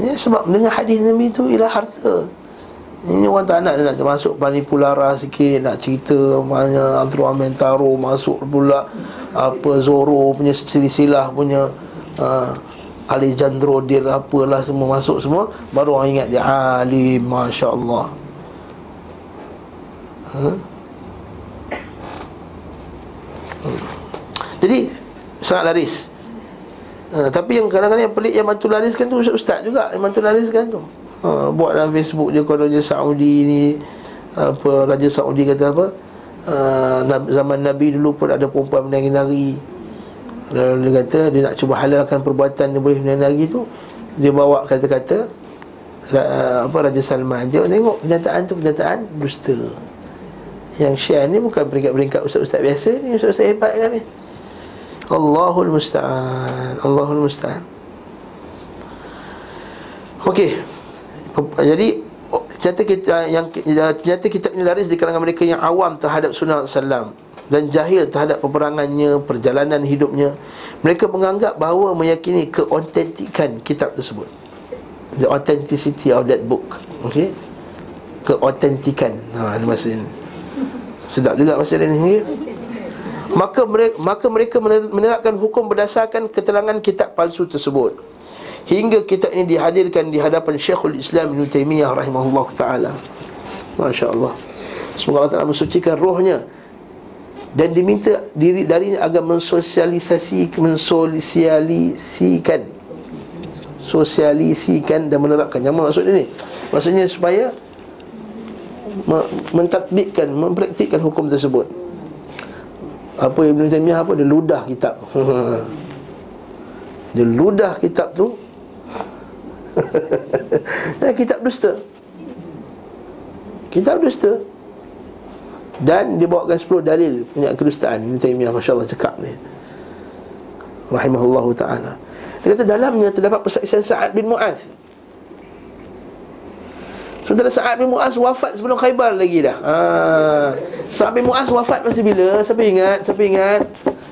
A: Ya, sebab dengan hadis Nabi tu ialah harta Ini orang tak nak nak masuk manipulara sikit Nak cerita mana Abdul Rahman masuk pula Apa Zoro punya silsilah punya uh, Alejandro Dir apalah semua masuk semua Baru orang ingat dia alim Masya Allah ha? Hmm. Jadi Sangat laris ha, Tapi yang kadang-kadang yang pelik Yang bantu lariskan tu Ustaz juga Yang bantu lariskan tu ha, Buat dalam Facebook je Kalau Saudi ni apa Raja Saudi kata apa? Uh, Zaman Nabi dulu pun ada perempuan menari-nari. Lalu dia kata dia nak cuba halalkan perbuatan dia boleh menari tu Dia bawa kata-kata apa Raja Salman. Dia tengok kenyataan tu kenyataan dusta. Yang share ni bukan peringkat-peringkat ustaz-ustaz biasa ni ustaz-ustaz hebat kan ni. Allahul musta'an Allahul musta'an. Okey jadi ternyata kita yang ternyata kita ini laris di kalangan mereka yang awam terhadap sunnah sallam dan jahil terhadap peperangannya, perjalanan hidupnya. Mereka menganggap bahawa meyakini keautentikan kitab tersebut. The authenticity of that book. Okay? Keautentikan. Ha, ini maksud ini. Sedap juga maksud ini. Okay? Maka mereka, maka mereka menerapkan hukum berdasarkan keterangan kitab palsu tersebut. Hingga kitab ini dihadirkan di hadapan Syekhul Islam Ibn Taymiyah rahimahullah ta'ala. Masya Allah. Semoga Allah Ta'ala mensucikan rohnya dan diminta diri darinya agar mensosialisasi mensosialisikan. Sosialisikan dan menerapkan. Yang maksud ini? Maksudnya supaya mentatbikkan mempraktikkan hukum tersebut. Apa Ibn Taymiyah apa? Dia ludah kitab. (laughs) Dia ludah kitab tu (laughs) kitab dusta kitab dusta dan dia bawakan 10 dalil punya kedustaan Ibn Taymiyah masya-Allah cakap ni. Rahimahullah taala. Dia kata dalamnya terdapat persaksian Sa'ad bin Mu'az. Sementara Sa'ad bin Mu'az wafat sebelum Khaybar lagi dah. Ha. Sa'ad bin Mu'az wafat masa bila? Siapa ingat? Siapa ingat?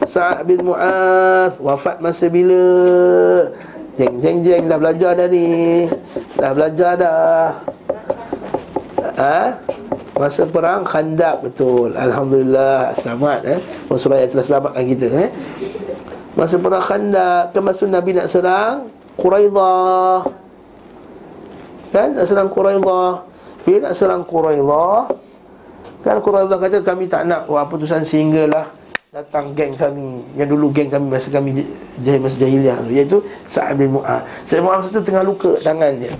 A: Sa'ad bin Mu'az wafat masa bila? Jeng jeng jeng dah belajar dah ni. Dah belajar dah. Ha? Masa perang khandak betul. Alhamdulillah selamat eh. Rasulullah telah selamatkan kita eh. Masa perang khandak kan masa Nabi nak serang Quraidah. Kan? Nak serang Quraidah. Bila nak serang Quraidah Kan Quraidah kata kami tak nak Wah putusan sehinggalah Datang geng kami. Yang dulu geng kami Masa kami jahil masa jahiliah Iaitu Sa'ad bin Mu'ah Sa'ad bin Mu'ah tu tengah luka tangan dia.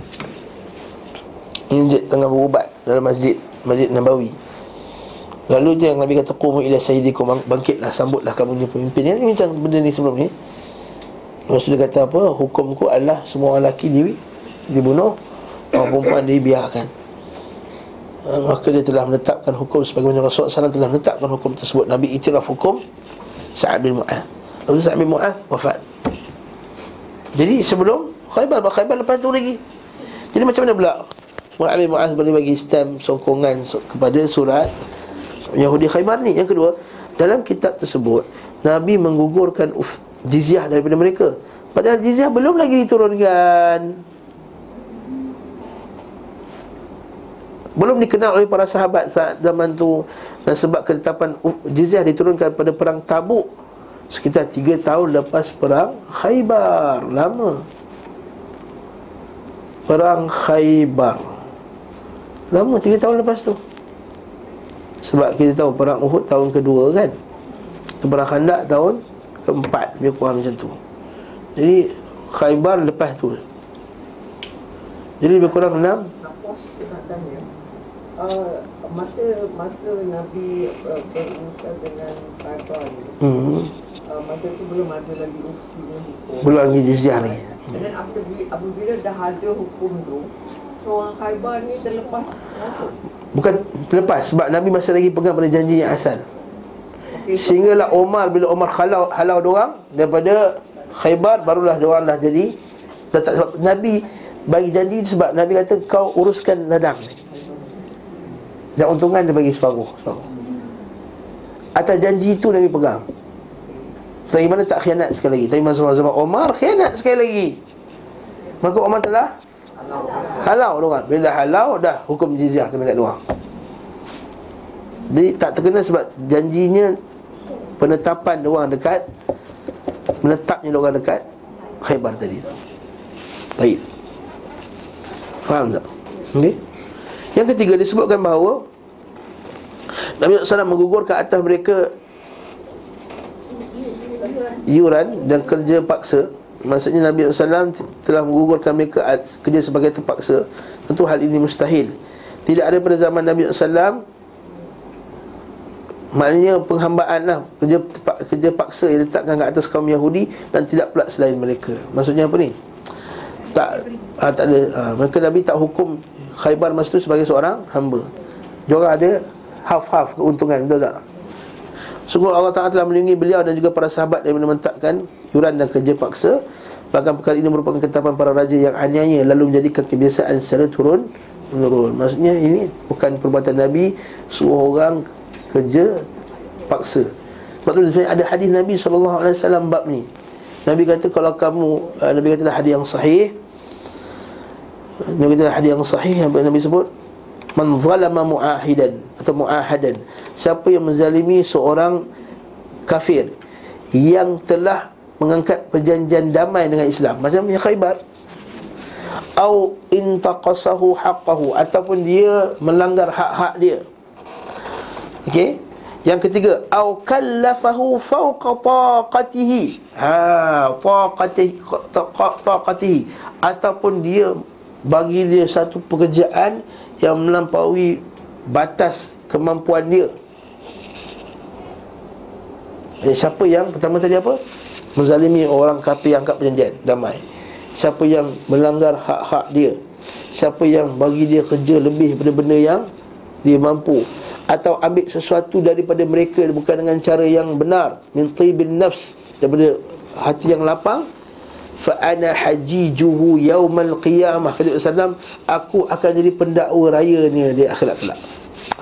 A: Injek tengah berubat Dalam masjid Masjid Nabawi. Lalu je Nabi kata Qumu ila sayyidikum Bangkitlah sambutlah kamu punya pemimpin. Ini macam benda ni sebelum ni. Rasul dia kata apa? Hukumku adalah semua lelaki di, dibunuh Orang perempuan dibiarkan Maka dia telah menetapkan hukum Sebagaimana Rasulullah SAW telah menetapkan hukum tersebut. Nabi itiraf hukum Sa'ad bin Mu'ah. Lalu Sa'ad bin Mu'ah wafat. Jadi sebelum Khaybar Khaybar lepas tu lagi. Jadi macam mana pula Mu'ad bin Mu'az boleh bagi stem sokongan kepada surat Yahudi Khaybar ni? Yang kedua Dalam kitab tersebut Nabi menggugurkan uf, jizyah daripada mereka. Padahal jizyah belum lagi diturunkan Belum dikenal oleh para sahabat saat zaman tu Dan sebab ketetapan jizyah diturunkan pada perang tabuk Sekitar 3 tahun lepas perang Khaybar. Lama. Perang Khaybar. Lama 3 tahun lepas tu. Sebab kita tahu perang Uhud tahun kedua kan? Perang Khandak tahun keempat Lebih kurang macam tu. Jadi Khaybar lepas tu. Jadi lebih kurang enam
B: uh, masa masa Nabi uh, berusaha dengan ni. Hmm. Uh, masa tu belum ada lagi ufti hukum.
A: Belum lagi jizyah lagi.
B: Dan then after apabila dah ada hukum tu, so orang Khaybar ni terlepas masuk.
A: Bukan terlepas sebab Nabi masih lagi pegang pada janji yang asal. Okay, Sehinggalah Omar bila Omar halau halau orang daripada Khaybar barulah orang dah jadi tak, tak, sebab Nabi bagi janji sebab Nabi kata kau uruskan ladang ni. Dan untungan dia bagi separuh, separuh. Atas janji itu Nabi pegang. Selagi mana tak khianat sekali lagi. Tapi masa zaman Omar khianat sekali lagi. Maka Omar telah Halau. Orang. Bila dah halau dah hukum jizyah kena kat luar. Jadi tak terkena sebab janjinya Penetapan orang dekat Menetapnya orang dekat Khaybar tadi Baik. Faham tak? Okay? Yang ketiga disebutkan bahawa Nabi SAW menggugurkan atas mereka Yuran dan kerja paksa. Maksudnya Nabi SAW telah menggugurkan mereka kerja sebagai terpaksa. Tentu hal ini mustahil. Tidak ada pada zaman Nabi SAW Maknanya penghambaan lah. Kerja, kerja paksa yang diletakkan ke atas kaum Yahudi Dan tidak pula selain mereka. Maksudnya apa ni? Tak, ha, tak ada ha, Mereka Nabi tak hukum Khaybar masa itu sebagai seorang hamba. Diorang ada half-half keuntungan Betul tak? Sungguh Allah Ta'ala telah melindungi beliau dan juga para sahabat Yang menetapkan yuran dan kerja paksa. Bahkan perkara ini merupakan ketetapan para raja yang aniaya Lalu menjadikan kebiasaan secara turun menurun. Maksudnya ini bukan perbuatan Nabi Suruh orang kerja paksa. Sebab tu sebenarnya ada hadis Nabi SAW bab ni. Nabi kata kalau kamu uh, Nabi kata hadis yang sahih. Nabi kata hadis yang sahih yang Nabi sebut man zalama muahidan atau muahadan. Siapa yang menzalimi seorang kafir yang telah mengangkat perjanjian damai dengan Islam macam yang Khaybar au intaqasahu haqqahu ataupun dia melanggar hak-hak dia. Okey? Yang ketiga au kallafahu fawqa taqatihi. Ha taqatihi taqatihi. Ataupun dia bagi dia satu pekerjaan yang melampaui batas kemampuan dia. Eh, siapa yang pertama tadi apa? Menzalimi orang kafir yang angkat perjanjian damai. Siapa yang melanggar hak-hak dia? Siapa yang bagi dia kerja lebih daripada benda yang dia mampu atau ambil sesuatu daripada mereka bukan dengan cara yang benar min bin nafs daripada hati yang lapang fa ana hajijuhu yaumal qiyamah. Kata Rasulullah aku akan jadi pendakwa raya ni di akhirat kelak.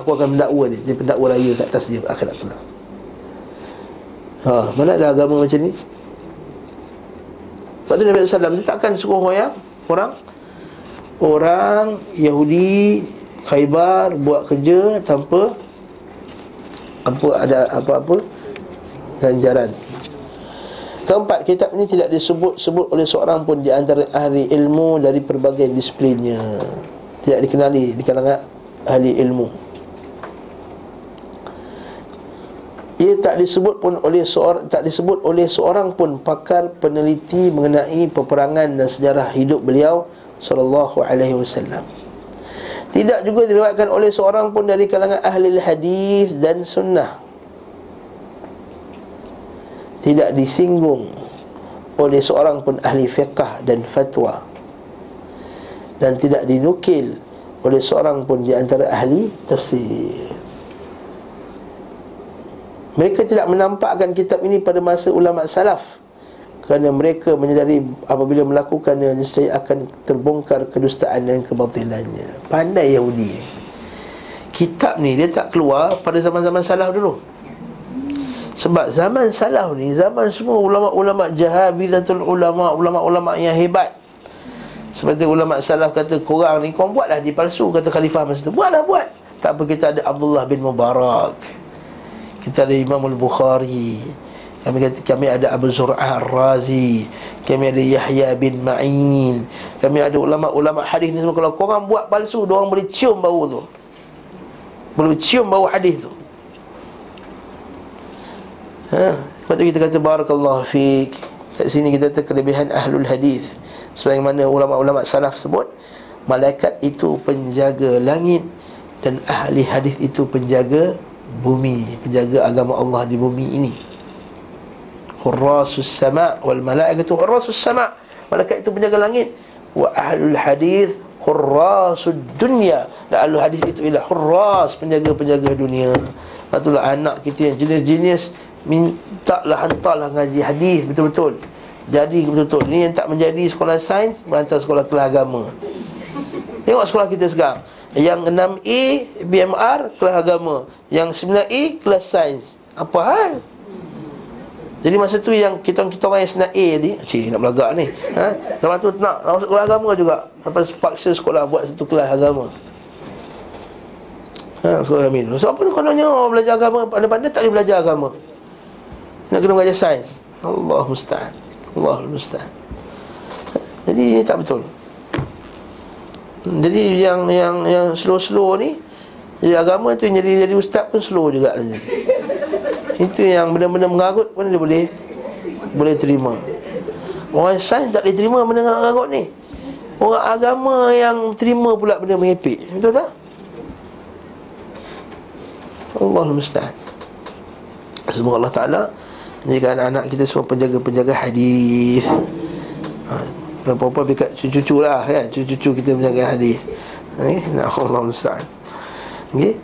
A: Aku akan mendakwa dia jadi pendakwa raya kat atas dia akhirat kelak. Ha mana ada agama macam ni? Lepas tu Nabi SAW dia takkan suruh orang orang orang Yahudi Khaybar buat kerja tanpa apa ada apa-apa ganjaran Keempat, kitab ini tidak disebut-sebut oleh seorang pun di antara ahli ilmu dari berbagai disiplinnya. Tidak dikenali di kalangan ahli ilmu. Ia tak disebut pun oleh seorang tak disebut oleh seorang pun pakar peneliti mengenai peperangan dan sejarah hidup beliau sallallahu alaihi wasallam. Tidak juga diriwayatkan oleh seorang pun dari kalangan ahli hadis dan sunnah tidak disinggung oleh seorang pun ahli fiqah dan fatwa dan tidak dinukil oleh seorang pun di antara ahli tafsir. Mereka tidak menampakkan kitab ini pada masa ulama salaf kerana mereka menyedari apabila melakukannya saya akan terbongkar kedustaan dan kebatilannya. Pandai Yahudi. Kitab ni dia tak keluar pada zaman-zaman salaf dulu. Sebab zaman salaf ni Zaman semua ulama-ulama jahabizatul ulama Ulama-ulama yang hebat. Seperti ulama salaf kata Korang ni korang buatlah di palsu Kata khalifah masa tu. Buatlah buat. Tak apa kita ada Abdullah bin Mubarak. Kita ada Imam al-Bukhari. Kami kata kami ada Abu Zur'ah Ar-Razi. Kami ada Yahya bin Ma'in. Kami ada ulama-ulama hadis ni semua. Kalau korang buat palsu Diorang boleh cium bau tu. Boleh cium bau hadis tu ha? Lepas tu kita kata Barakallahu fiqh Kat sini kita kata kelebihan Ahlul Hadis. Sebagaimana ulama-ulama salaf sebut Malaikat itu penjaga langit Dan ahli hadis itu penjaga bumi Penjaga agama Allah di bumi ini. Hurrasus sama wal malaikatu hurrasus sama. Malaikat itu penjaga langit. Wa ahlul hadis hurrasud dunya. Dan ahlul hadis itu ialah hurras penjaga-penjaga dunia. Itulah anak kita yang jenis-jenis mintalah hantarlah ngaji hadis betul-betul jadi betul-betul ni yang tak menjadi sekolah sains berhantar sekolah kelas agama tengok sekolah kita sekarang yang 6A BMR kelas agama yang 9A kelas sains apa hal jadi masa tu yang kita kita orang yang senang A tadi, cik nak belagak ni. Ha? Zaman tu nak nak masuk kelas agama juga. Sampai paksa sekolah buat satu kelas agama. Ha, sekolah kami. So apa ni kononnya belajar agama pandai-pandai tak boleh belajar agama. Nak kena belajar sains. Allah musta'an. Allah musta'an. Jadi ini tak betul. Jadi yang yang yang slow-slow ni jadi agama tu jadi jadi ustaz pun slow juga itu yang benar-benar mengarut pun dia boleh Boleh terima Orang sains tak boleh terima benda mengarut ni Orang agama yang terima pula benda mengepek Betul tak? Allah mustahil Semoga Allah Ta'ala Menjadikan anak-anak kita semua penjaga-penjaga hadis. ha, Perempuan dekat cucu-cucu lah kan? Cucu-cucu kita menjaga hadis. eh, Allah mustahil Okay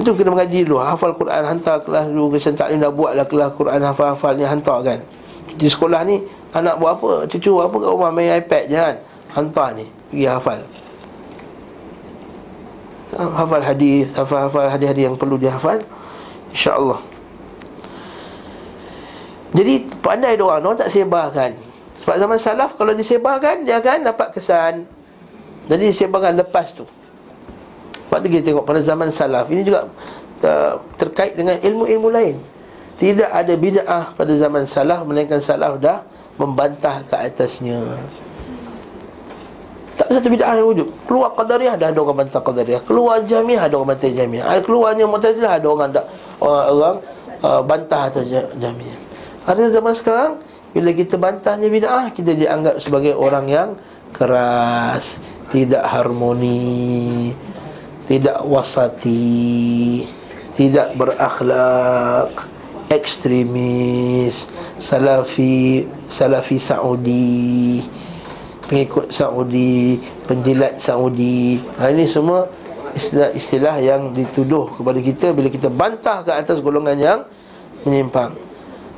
A: itu kena mengaji dulu. Hafal Quran Hantar kelas dulu. Kesan taklim dah buat lah Kelas Quran hafal-hafal ni Hantar kan. Di sekolah ni Anak buat apa? Cucu buat apa kat rumah? Main iPad je kan? Hantar ni Pergi hafal. Ha, Hafal hadis Hafal-hafal hadis-hadis yang perlu dihafal. InsyaAllah Jadi pandai doang Orang tak sebarkan. Sebab zaman salaf Kalau disebarkan Dia akan dapat kesan. Jadi disebarkan lepas tu. Sebab tu kita tengok pada zaman salaf Ini juga uh, terkait dengan ilmu-ilmu lain. Tidak ada bid'ah pada zaman salaf Melainkan salaf dah membantah ke atasnya. Tak ada satu bid'ah yang wujud. Keluar Qadariyah dah ada orang bantah Qadariyah. Keluar Jamiah ada orang bantah Jamiah. Keluarnya Mu'tazilah ada orang tak orang, orang uh, bantah atas Jamiah Ada zaman sekarang Bila kita bantahnya bid'ah Kita dianggap sebagai orang yang keras Tidak harmoni tidak wasati tidak berakhlak ekstremis salafi salafi saudi pengikut saudi penjilat saudi. Ha, ini semua istilah-istilah yang dituduh kepada kita bila kita bantah ke atas golongan yang menyimpang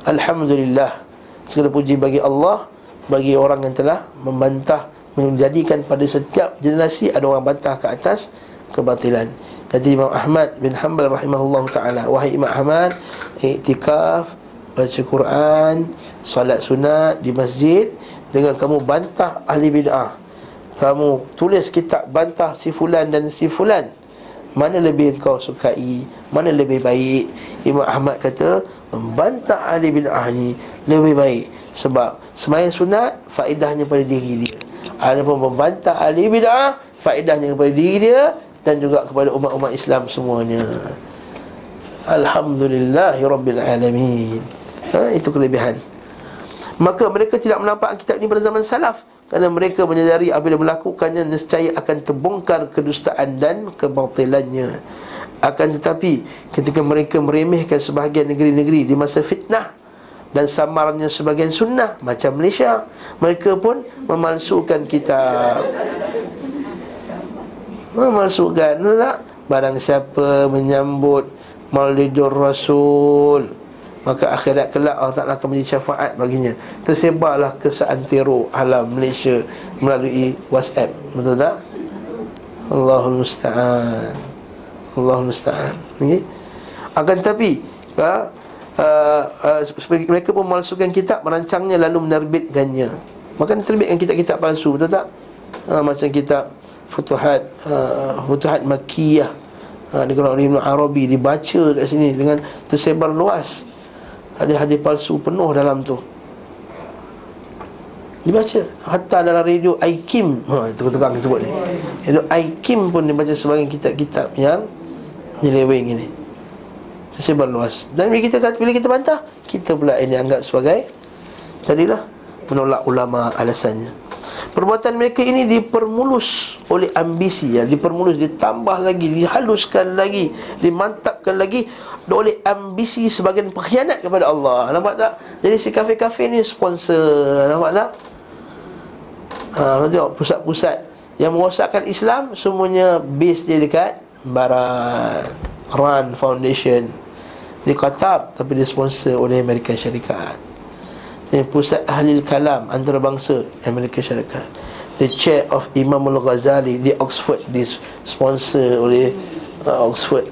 A: alhamdulillah segala puji bagi Allah bagi orang yang telah membantah menjadikan pada setiap generasi ada orang bantah ke atas kebatilan. Jadi Imam Ahmad bin Hanbal rahimahullah taala, wahai Imam Ahmad, iktikaf, baca Quran, solat sunat di masjid dengan kamu bantah ahli bid'ah. Kamu tulis kitab bantah si fulan dan si fulan. Mana lebih kau sukai? Mana lebih baik? Imam Ahmad kata, membantah ahli bid'ah ni lebih baik sebab sembahyang sunat faedahnya pada diri dia. Adapun membantah ahli bid'ah faedahnya kepada diri dia dan juga kepada umat-umat Islam semuanya. Alhamdulillahirabbil alamin. Ha, itu kelebihan. Maka mereka tidak menampak kitab ini pada zaman salaf kerana mereka menyadari apabila melakukannya nescaya akan terbongkar kedustaan dan kebatilannya. Akan tetapi ketika mereka meremehkan sebahagian negeri-negeri di masa fitnah dan samarnya sebagian sunnah macam Malaysia, mereka pun memalsukan kitab. Memasukkan tak? Barang siapa menyambut Maulidur Rasul maka akhirat kelak Allah Taala akan menjadi syafaat baginya. Tersebarlah ke seantero alam Malaysia melalui WhatsApp. Betul tak? Allahul musta'an. Allahul musta'an. Okay? akan tapi ha, uh, uh, mereka pun memalsukan kitab merancangnya lalu menerbitkannya. Maka terbitkan kitab-kitab palsu betul tak? Uh, macam kitab Futuhat uh, Futuhat Makkiyah. Uh, di Quran Ibn Arabi. Dibaca kat sini dengan tersebar luas hadis-hadis palsu penuh dalam tu. Dibaca. Hatta dalam radio Aikim. Ha itu tukang sebut ni. Itu Aikim pun dibaca sebagai kitab-kitab yang nyeleweng ini. Tersebar luas. Dan bila kita kata bila kita bantah kita pula ini anggap sebagai tadilah menolak ulama alasannya perbuatan mereka ini dipermulus oleh ambisi ya. Dipermulus ditambah lagi dihaluskan lagi dimantapkan lagi oleh ambisi sebagian pengkhianat kepada Allah. Nampak tak? Jadi si kafe-kafe ni sponsor nampak tak? Ha, tengok pusat-pusat yang merosakkan Islam semuanya base dia dekat Barat. Run Foundation. Di Qatar tapi disponsor oleh Amerika Syarikat ini pusat ahli kalam antarabangsa Amerika Syarikat. The chair of Imam Al-Ghazali di Oxford di sponsor oleh uh, Oxford.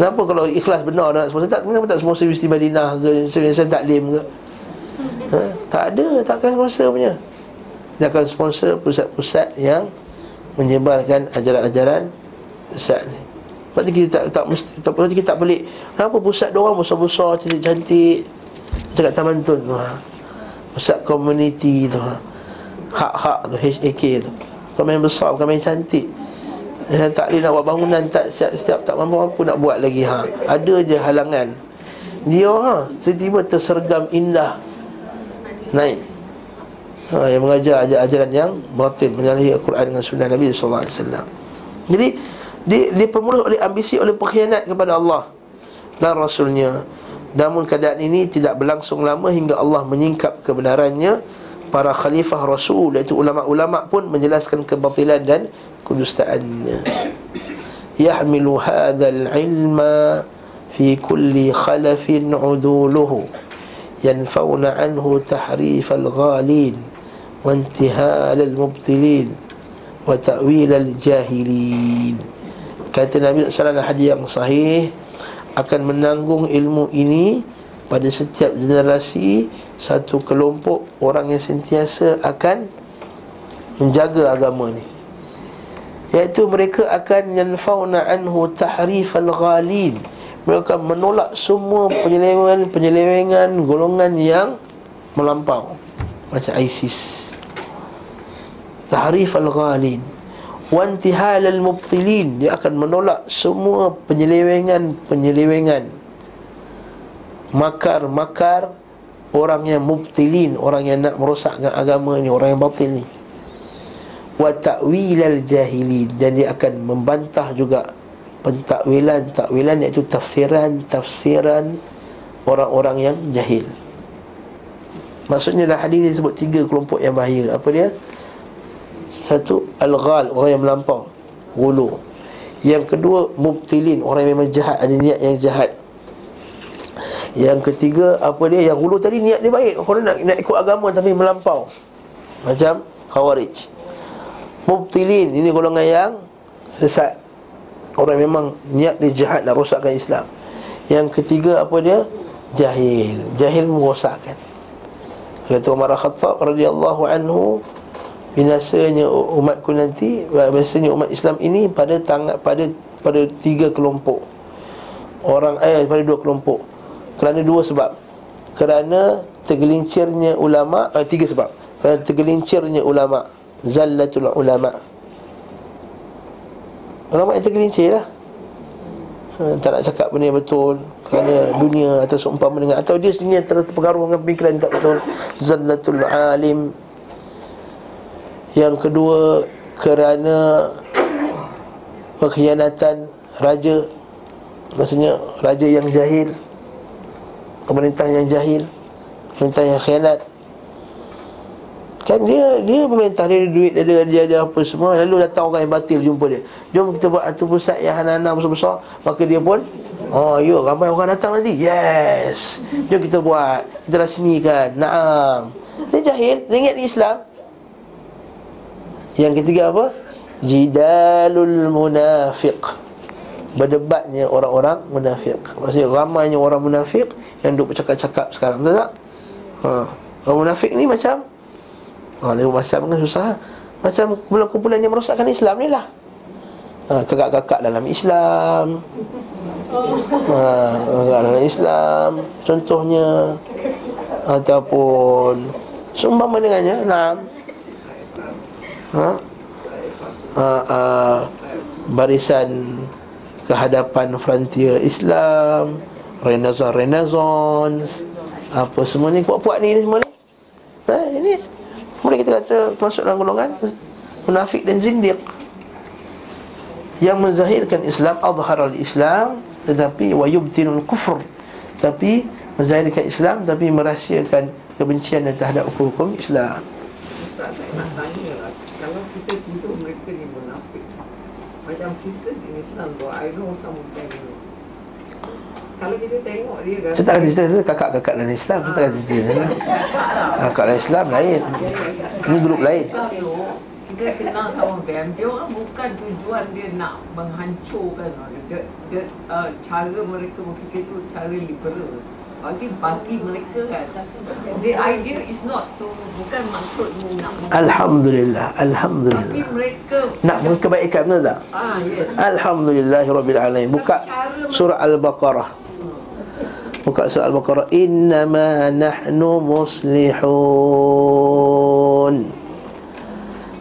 A: Kenapa kalau ikhlas benar nak sponsor? Tak kenapa tak sponsor Universiti Madinah ke? Universiti Taklim ke? Ha? tak ada takkan sponsor punya. Dia akan sponsor pusat-pusat yang menyebarkan ajaran-ajaran sesat ni. Sebab tu kita tak, tak mesti tak, kita tak pelik. Kenapa pusat dia orang besar-besar Cantik-cantik? Cakap Taman Tun. Tu ha. Pusat komuniti tu ha. Hak-hak tu HAK tu. Bukan main besar Bukan main cantik. Yang tak boleh nak buat bangunan tak setiap, setiap tak mampu-mampu nak buat lagi ha. Ada je halangan. Dia ha, tiba-tiba tersergam indah. Naik. Ha, Yang mengajar ajaran yang Batin Menyalahi Al-Quran dengan sunnah Nabi SAW Jadi di, dipermulus oleh ambisi oleh pengkhianat kepada Allah. Dan Rasulnya namun keadaan ini tidak berlangsung lama hingga Allah menyingkap kebenarannya. Para khalifah Rasul iaitu ulama-ulama pun menjelaskan kebatilan dan kedustaannya. (clears throat) Yahmilu hadzal ilma fi kulli khalafin uduluhu. Tahrif al-ghalin wa intihal al-mubtilin wa ta'wil al-jahilin Kata Nabi SAW dalam hadis yang sahih Akan menanggung ilmu ini Pada setiap generasi. Satu kelompok orang yang sentiasa akan Menjaga agama ni. Iaitu mereka akan Yanfawna anhu tahrif al-ghalin Mereka menolak semua penyelewengan-penyelewengan Golongan yang melampau. Macam ISIS. Tahrif al-ghalin wantihal al-mubtilin dia akan menolak semua penyelewengan-penyelewengan makar-makar orang yang mubtilin orang yang nak merosakkan agama ni orang yang batil ni. Wa ta'wil al-jahilin dan dia akan membantah juga pentakwilan-takwilan iaitu tafsiran-tafsiran orang-orang yang jahil. Maksudnya dalam hadis dia sebut tiga kelompok yang bahaya. Apa dia? Satu Al-Ghal Orang yang melampau. Gulu. Yang kedua Mubtilin Orang yang memang jahat. Ada niat yang jahat. Yang ketiga Apa dia? Yang gulu tadi niat dia baik. Orang nak, nak ikut agama Tapi melampau. Macam Khawarij. Mubtilin Ini golongan yang Sesat. Orang yang memang Niat dia jahat Nak rosakkan Islam. Yang ketiga Apa dia? Jahil. Jahil merosakkan. Kata Umar Khattab radhiyallahu anhu binasanya umatku nanti biasanya umat Islam ini pada tangan pada pada tiga kelompok. Orang eh pada dua kelompok. Kerana dua sebab. Kerana tergelincirnya ulama eh, tiga sebab. Kerana tergelincirnya ulama. Zallatul ulama. Ulama yang tergelincir lah. Eh, tak nak cakap benda yang betul. Kerana dunia atau seumpama dengan atau dia sendiri yang terpengaruh dengan fikiran tak betul. Zallatul alim yang kedua kerana pengkhianatan raja Maksudnya raja yang jahil Pemerintah yang jahil Pemerintah yang khianat. Kan dia dia pemerintah dia ada duit dia ada, dia ada apa semua Lalu datang orang yang batil jumpa dia. Jom kita buat satu pusat yang hana-hana besar-besar Maka dia pun Oh ya ramai orang datang nanti. Yes. Jom kita buat Kita rasmikan. Naam. Dia jahil Dia ingat Islam yang ketiga apa? Jidalul munafiq berdebatnya orang-orang munafik. Maksudnya ramainya orang munafik yang duk bercakap-cakap sekarang, betul tak? Ha. Orang munafik ni macam Ha, dia macam kan susah Macam kumpulan-kumpulan yang merosakkan Islam ni lah ha, Kakak-kakak dalam Islam ha, Kakak dalam Islam Contohnya Ataupun Sumpama dengannya Nah ha? Ha, ha, Barisan Kehadapan frontier Islam Renaissance Renaissance Apa semua ni Puak-puak ni, ni semua ni ha, Ini Kemudian kita kata termasuk dalam golongan munafik dan zindiq yang menzahirkan Islam azhar al-Islam tetapi wa yubtinul kufur tapi menzahirkan Islam tapi merahsiakan kebencian terhadap hukum-hukum Islam.
B: Ustaz, saya nak tanya lah. Kalau kita tuduh mereka ni munafik Macam sisters in Islam tu I know some of them you know. Kalau kita tengok dia kan
A: Saya tak kata tu kakak-kakak dalam Islam. Saya tak kata cerita tu Kakak dalam Islam lain. Ini grup lain.
B: Kita kenal sama them. Dia orang bukan tujuan dia nak menghancurkan. Dia, dia, uh, Cara mereka berfikir tu cara liberal bagi bagi mereka kan. The idea is not to bukan maksud nak
A: Alhamdulillah Alhamdulillah.
B: Tapi mereka
A: nak kebaikan betul tak?
B: Ah yes.
A: Alhamdulillah Rabbil Alamin. Buka surah Al-Baqarah. Buka surah Al-Baqarah. Innama nahnu muslihun.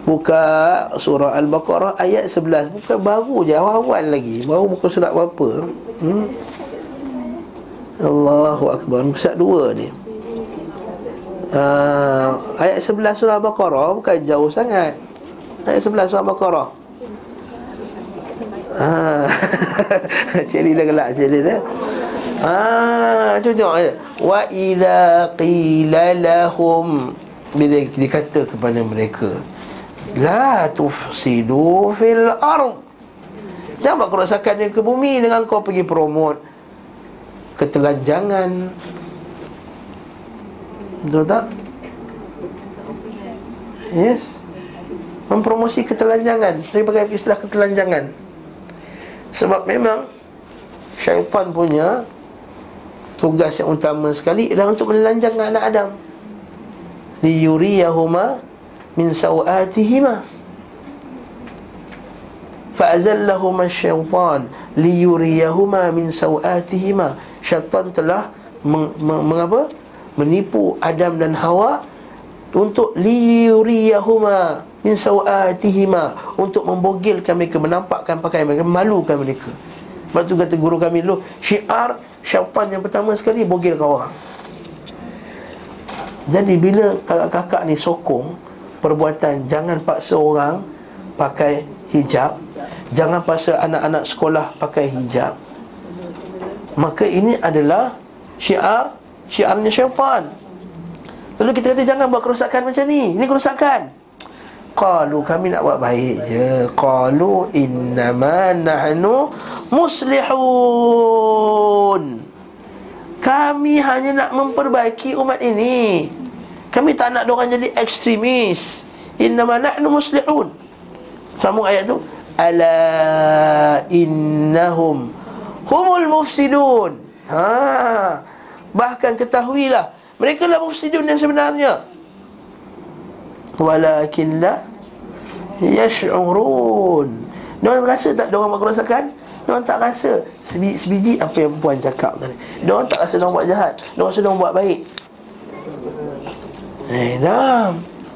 A: Buka surah Al-Baqarah ayat 11 Buka baru je awal-awal lagi. Baru buka berapa? Hmm? Allahu Akbar. Pusat dua ni. Uh, Ayat 11 surah Al-Baqarah Bukan jauh sangat. Ayat 11 surah Al-Baqarah. Ah, (laughs) Cik Lila gelak Cik Lila Ah, cuba tengok ya. Wa idza qila lahum. Bila dikata kepada mereka la tufsidu fil ard. Jangan buat kerosakan di ke bumi dengan kau pergi promote ketelanjangan. Betul tak? Yes. Mempromosi ketelanjangan. Saya pakai istilah ketelanjangan. Sebab memang syaitan punya tugas yang utama sekali adalah untuk menelanjangkan anak Adam liyuriyahuma min sawatihima fa'azallahuma syaitan liyuriyahuma min sawatihima syaitan telah meng, meng, mengapa menipu Adam dan Hawa untuk liyuriyahuma min sawatihima untuk membogilkan mereka menampakkan pakaian mereka malukan mereka. Sebab tu kata guru kami dulu Syiar syaitan yang pertama sekali Bogil orang. Jadi bila kakak-kakak ni sokong Perbuatan Jangan paksa orang Pakai hijab. Jangan paksa anak-anak sekolah Pakai hijab Maka ini adalah Syiar Syiarnya syaitan. Lalu kita kata jangan buat kerosakan macam ni. Ini kerosakan. Qalu kami nak buat baik je. Qalu innama nahnu muslihun. Kami hanya nak memperbaiki umat ini. Kami tak nak orang jadi ekstremis. Innama nahnu muslihun. Sambung ayat tu. Ala innahum Humul mufsidun. Ha. Bahkan ketahuilah Mereka lah mufsidun yang sebenarnya. Walakin la Yash'urun. Diorang rasa tak diorang buat kerosakan? Diorang tak rasa. Sebiji, sebiji apa yang puan cakap tadi. Diorang tak rasa diorang buat jahat. Diorang rasa diorang buat baik. Eh, dah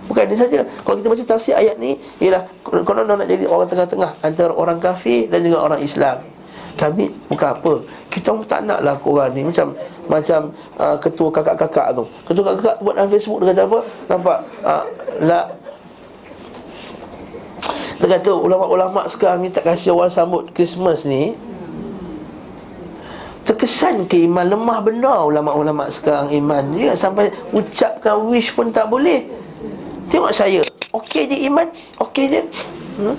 A: Bukan dia saja. Kalau kita baca tafsir ayat ni Ialah Kalau nak jadi orang tengah-tengah Antara orang kafir dan juga orang Islam Kami bukan apa Kita tak naklah korang ni Macam Macam uh, ketua kakak-kakak tu Ketua kakak buat dalam Facebook Dia kata apa Nampak uh, La dia kata ulama-ulama sekarang ni tak kasih orang sambut Christmas ni Terkesan ke iman lemah benda ulama-ulama sekarang iman dia sampai ucapkan wish pun tak boleh. Tengok saya. Okey je iman, okey je. Hmm?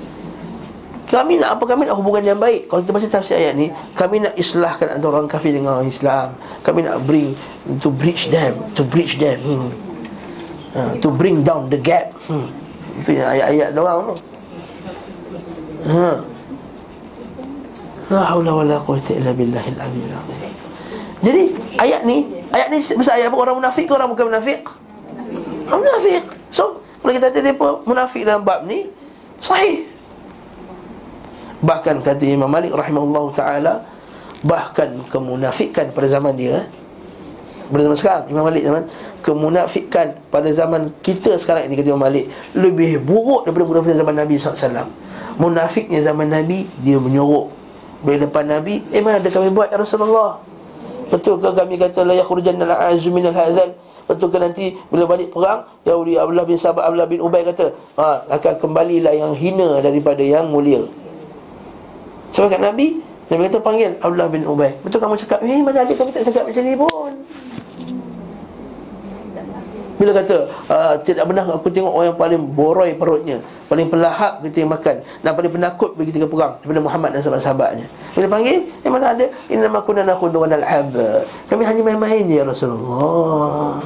A: Kami nak apa? Kami nak hubungan yang baik. Kalau kita baca tafsir ayat ni, kami nak islahkan antara orang kafir dengan orang Islam. Kami nak bring to bridge them, to bridge them. Hmm. Uh, to bring down the gap. Hmm. Itu yang ayat-ayat doang tu. Ha. La wala quwwata illa aliyyil azim. Jadi ayat ni, ayat ni besar ayat apa orang munafik ke orang bukan munafik? Orang munafik. So, kalau kita kata depa munafik dalam bab ni sahih. Bahkan kata Imam Malik rahimahullahu taala bahkan kemunafikan pada zaman dia eh, pada zaman sekarang Imam Malik zaman kemunafikan pada zaman kita sekarang ini kata Imam Malik lebih buruk daripada munafikan zaman Nabi SAW munafiknya zaman Nabi dia menyorok. Bila depan Nabi eh mana ada kami buat ya Rasulullah? Betul ke kami kata la yakhrujanna al-azu min al-hadzal? Betul ke nanti bila balik perang Yahudi Abdullah bin Sabah Abdullah bin Ubay kata ha, akan kembalilah yang hina daripada yang mulia sebab kat Nabi Nabi kata panggil Abdullah bin Ubay betul kamu cakap eh mana ada kami tak cakap macam ni pun bila kata uh, tidak benar aku tengok orang yang paling boroi perutnya, paling pelahap ketika makan dan paling penakut ketika perang daripada Muhammad dan sahabat-sahabatnya. Bila panggil, eh mana ada? Inna ma kunna nakhudu wa nal'ab. Kami hanya main-main ya Rasulullah.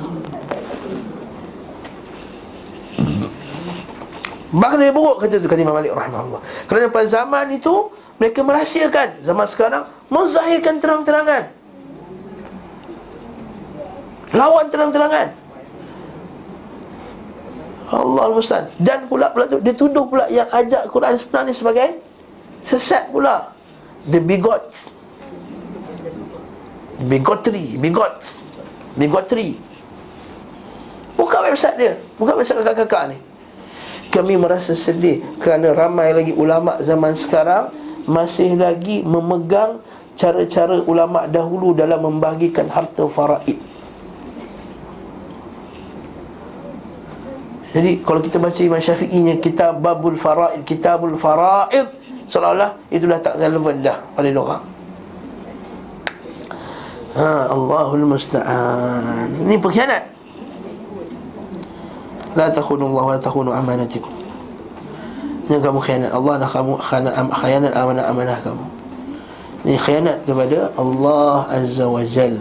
A: Bahkan dia buruk kata tu kata Imam Malik rahimahullah. Kerana pada zaman itu mereka merahsiakan, zaman sekarang menzahirkan terang-terangan. Lawan terang-terangan. Allah Al-Mustan Dan pula pula tu Dia tuduh pula yang ajak Quran sebenarnya sebagai Sesat pula. The bigot. Bigotry Bigot. Bigotry. Buka website dia. Buka website kakak-kakak ni. Kami merasa sedih Kerana ramai lagi ulama' zaman sekarang Masih lagi memegang Cara-cara ulama' dahulu Dalam membagikan harta faraid Jadi kalau kita baca Imam Syafi'inya kitab Babul Faraid, Kitabul Faraid seolah-olah itu dah tak relevan dah pada orang. Ha Allahul musta'an. Ini pengkhianat. La takhunu Allah wa la takhunu Ini kamu khianat Allah dan kamu khianat amanah-amanah kamu. Ini khianat kepada Allah Azza wa Jal.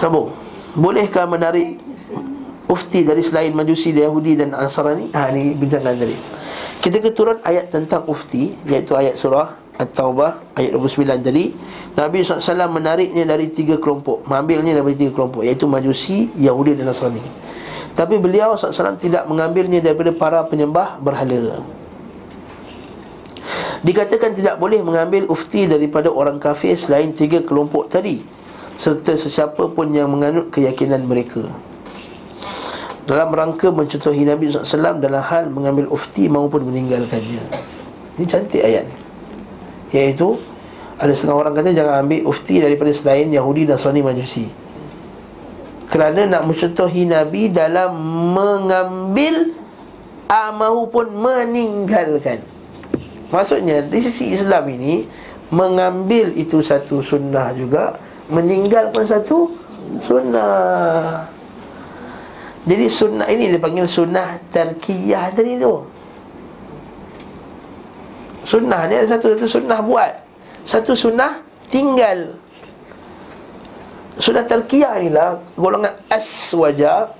A: Sambung. Bolehkah menarik ufti dari selain majusi Yahudi dan Ansarani ha ni bincang tadi kita keturun ayat tentang ufti iaitu ayat surah At-Taubah ayat 29 tadi Nabi SAW menariknya dari tiga kelompok mengambilnya dari tiga kelompok iaitu majusi Yahudi dan Nasrani tapi beliau SAW tidak mengambilnya daripada para penyembah berhala Dikatakan tidak boleh mengambil ufti daripada orang kafir selain tiga kelompok tadi Serta sesiapa pun yang menganut keyakinan mereka dalam rangka mencontohi Nabi SAW dalam hal mengambil ufti maupun meninggalkannya. Ini cantik ayat ni. Iaitu ada setengah orang kata jangan ambil ufti daripada selain Yahudi dan Majusi. Kerana nak mencontohi Nabi dalam mengambil maupun meninggalkan. Maksudnya di sisi Islam ini mengambil itu satu sunnah juga, meninggalkan satu sunnah. Jadi sunnah ini dipanggil sunnah terkiyah tadi tu Sunnah ni ada satu-satu sunnah buat Satu sunnah tinggal Sunnah terkiyah ni lah Golongan as wajah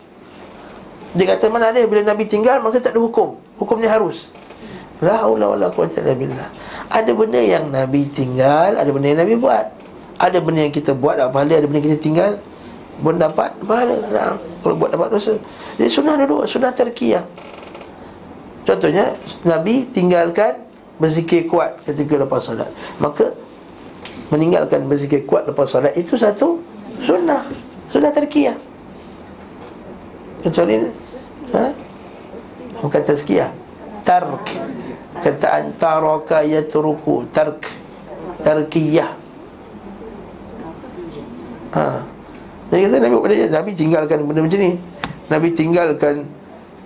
A: Dia kata mana ada bila Nabi tinggal Maka tak ada hukum. Hukumnya harus. La haula wa la quwata billah. Ada benda yang Nabi tinggal Ada benda yang Nabi buat. Ada benda yang kita buat Ada benda yang kita tinggal pun dapat pahala. Nah, kalau buat dapat dosa. Jadi sunnah dua sunnah terkiyah contohnya Nabi tinggalkan berzikir kuat ketika lepas solat. Maka meninggalkan berzikir kuat lepas solat itu satu sunnah. Sunnah terkiyah kecuali ha? bukan tazkiyah. Tark. Kata antaraka yatruku. Tark. Tarkiyah. Ha. Dia kata Nabi Nabi tinggalkan benda macam ni. Nabi tinggalkan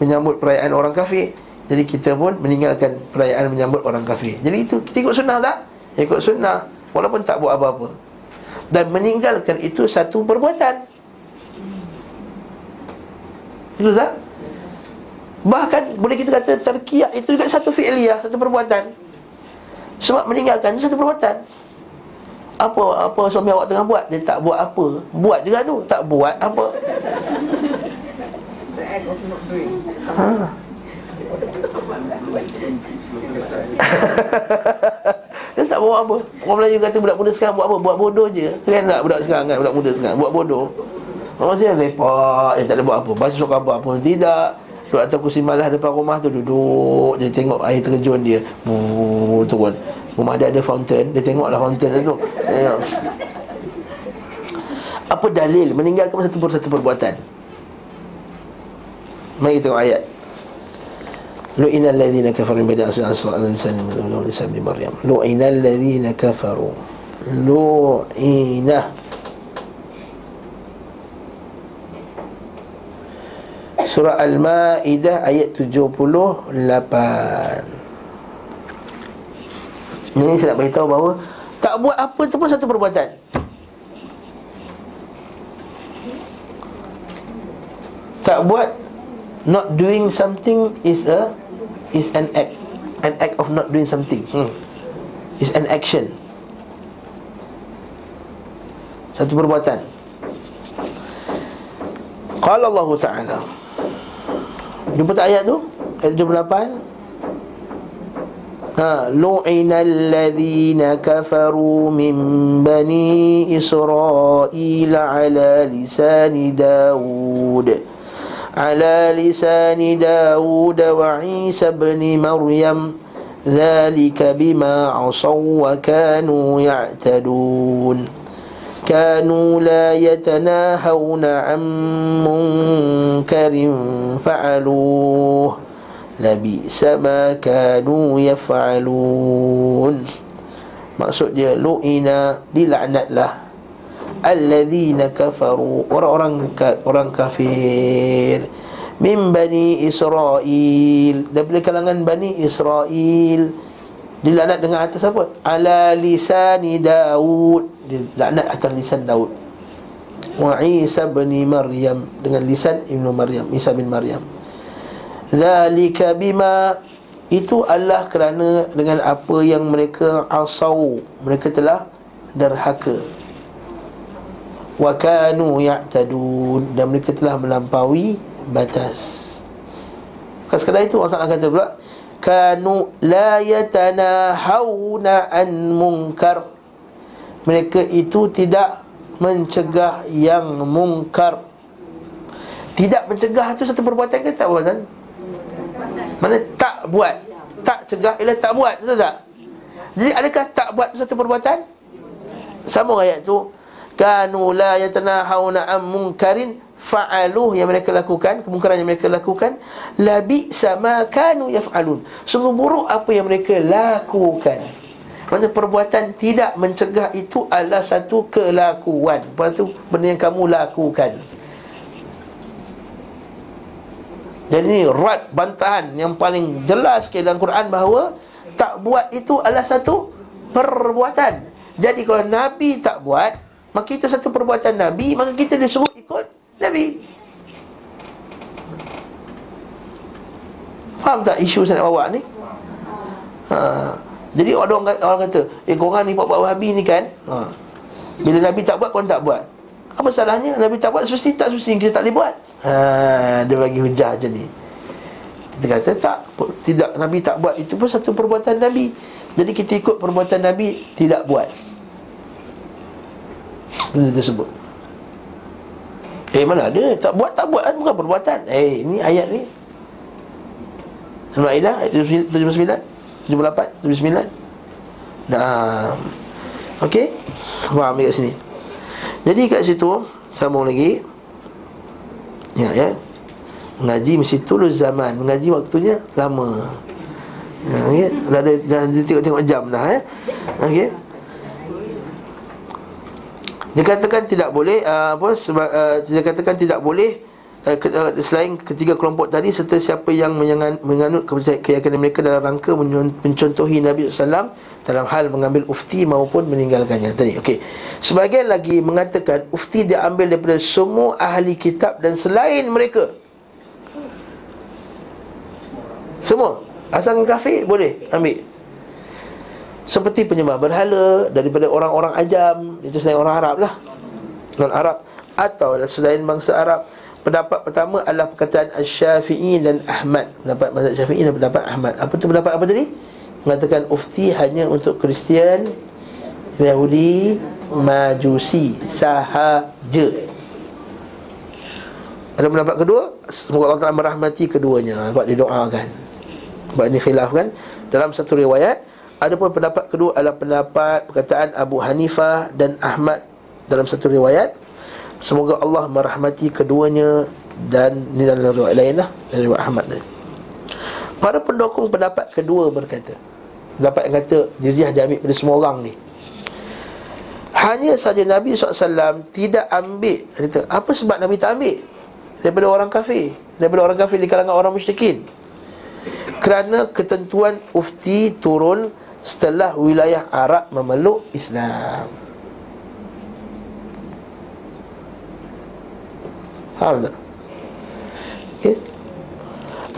A: menyambut perayaan orang kafir. Jadi kita pun meninggalkan perayaan menyambut orang kafir. Jadi itu kita ikut sunnah tak? Ikut sunnah. Walaupun tak buat apa-apa Dan meninggalkan itu satu perbuatan. Itu tak? Bahkan boleh kita kata terkiak itu juga satu fi'liyah, satu perbuatan. Sebab meninggalkan itu satu perbuatan. Apa apa suami awak tengah buat? Dia tak buat apa. Buat juga tu. Tak buat apa. Ha (laughs) Dia tak bawa apa. Orang Melayu kata budak muda sekarang buat apa? Buat bodoh je. Kan tak budak sekarang kan? Budak muda sekarang Buat bodoh. Orang saya lepak Dia tak ada buat apa. Baca surat khabar pun tidak. Duduk atas kursi malah depan rumah tu Duduk. Dia tengok air terjun dia. Buuuh turun Rumah dia ada fountain. Dia tengoklah fountain tu. Tengok. Apa dalil Meninggalkan satu perbuatan? Mari tengok ayat لئن الذين كفروا من بني أسرع على لسان لسان ابن مريم لئن الذين كفروا لئن Surah Al-Ma'idah ayat 78 Ini saya nak beritahu bahawa Tak buat apa tu pun satu perbuatan Tak buat Not doing something is a is an act an act of not doing something. Hmm. is an action. Satu perbuatan. Qala Allah taala. Jumpa tak ayat tu? Ayat 78 Ha, lu'ina alladhina kafaru min bani Israel ala lisani Dawud على لسان داود وعيسى بن مريم ذلك بما عصوا وكانوا يعتدون كانوا لا يتناهون عن منكر فعلوه لبئس ما كانوا يفعلون maksud dia lu'ina dilaknatlah alladzina kafaru orang-orang orang kafir. Min bani Israel. Daripada kalangan bani Israel. Dilaknat dengan atas apa? Ala lisani Daud. Dilaknat atas lisan Daud. Wa Isa bin Maryam. Dengan lisan Ibnu Maryam. Isa bin Maryam. Zalika bima. Itu Allah kerana dengan apa yang mereka asau. Mereka telah derhaka wa kanu ya'tadun dan mereka telah melampaui batas. Bukan sekadar itu Allah Taala kata pula kanu la yatanahawna an munkar. Mereka itu tidak mencegah yang mungkar. Tidak mencegah itu satu perbuatan ke tak perbuatan? Mana tak buat Tak cegah ialah tak buat Betul tak? Jadi adakah tak buat itu satu perbuatan? Sama ayat tu kanu la yatanahawna am munkarin fa'aluh yang mereka lakukan kemungkaran yang mereka lakukan labi sama kanu yaf'alun. Sungguh buruk apa yang mereka lakukan. Maksudnya perbuatan tidak mencegah itu adalah satu kelakuan. Lepas itu benda yang kamu lakukan. Jadi ini rad bantahan yang paling jelas ke dalam Quran bahawa Tak buat itu adalah satu perbuatan. Jadi kalau Nabi tak buat Maka itu satu perbuatan Nabi Maka kita disuruh ikut Nabi Faham tak isu saya nak bawa ni? Ha. Jadi ada orang, orang kata Eh korang ni buat-buat wahabi ni kan ha. Bila Nabi tak buat, korang tak buat Apa salahnya? Nabi tak buat, semesti tak semesti Kita tak boleh buat ha. Dia bagi hujah je ni Kita kata tak tidak Nabi tak buat Itu pun satu perbuatan Nabi Jadi kita ikut perbuatan Nabi Tidak buat benda tersebut. Eh mana ada? Tak buat tak buat. Bukan perbuatan. Eh ini ayat ni. Al-Ma'idah Ayat 79 78 79 Nah Okey. Faham kat sini. Jadi kat situ Sambung lagi. Ya ya. Mengaji mesti tulus zaman. Mengaji waktunya lama. Ya, okay. dah ada dah, dah tengok-tengok jam dah eh. Okey. Dikatakan tidak boleh uh, apa sebab uh, dikatakan tidak boleh uh, ke, uh, selain ketiga kelompok tadi serta siapa yang menyangan, menganut keyakinan mereka dalam rangka mencontohi Nabi SAW dalam hal mengambil ufti maupun meninggalkannya tadi. Okey. Sebagian lagi mengatakan ufti diambil daripada semua ahli kitab dan selain mereka. Semua asal kafir boleh ambil seperti penyembah berhala daripada orang-orang ajam itu selain orang Arab lah non Arab atau selain bangsa Arab Pendapat pertama adalah perkataan Asy-Syafi'i dan Ahmad. Pendapat mazhab Syafi'i dan pendapat Ahmad. Apa tu pendapat apa tadi? Mengatakan ufti hanya untuk Kristian, Yahudi, Majusi sahaja. Ada pendapat kedua, semoga Allah Taala merahmati keduanya sebab didoakan. Sebab ini khilaf kan dalam satu riwayat Adapun pendapat kedua adalah pendapat perkataan Abu Hanifah dan Ahmad dalam satu riwayat Semoga Allah merahmati keduanya dan ini dalam riwayat lain lah dari riwayat Ahmad tadi. Para pendukung pendapat kedua berkata, pendapat yang kata jizyah diambil pada semua orang ni. Hanya saja Nabi SAW tidak ambil kata, Apa sebab Nabi tak ambil? Daripada orang kafir Daripada orang kafir di kalangan orang musyrikin Kerana ketentuan ufti turun Setelah wilayah Arab memeluk Islam. Faham tak? Okay.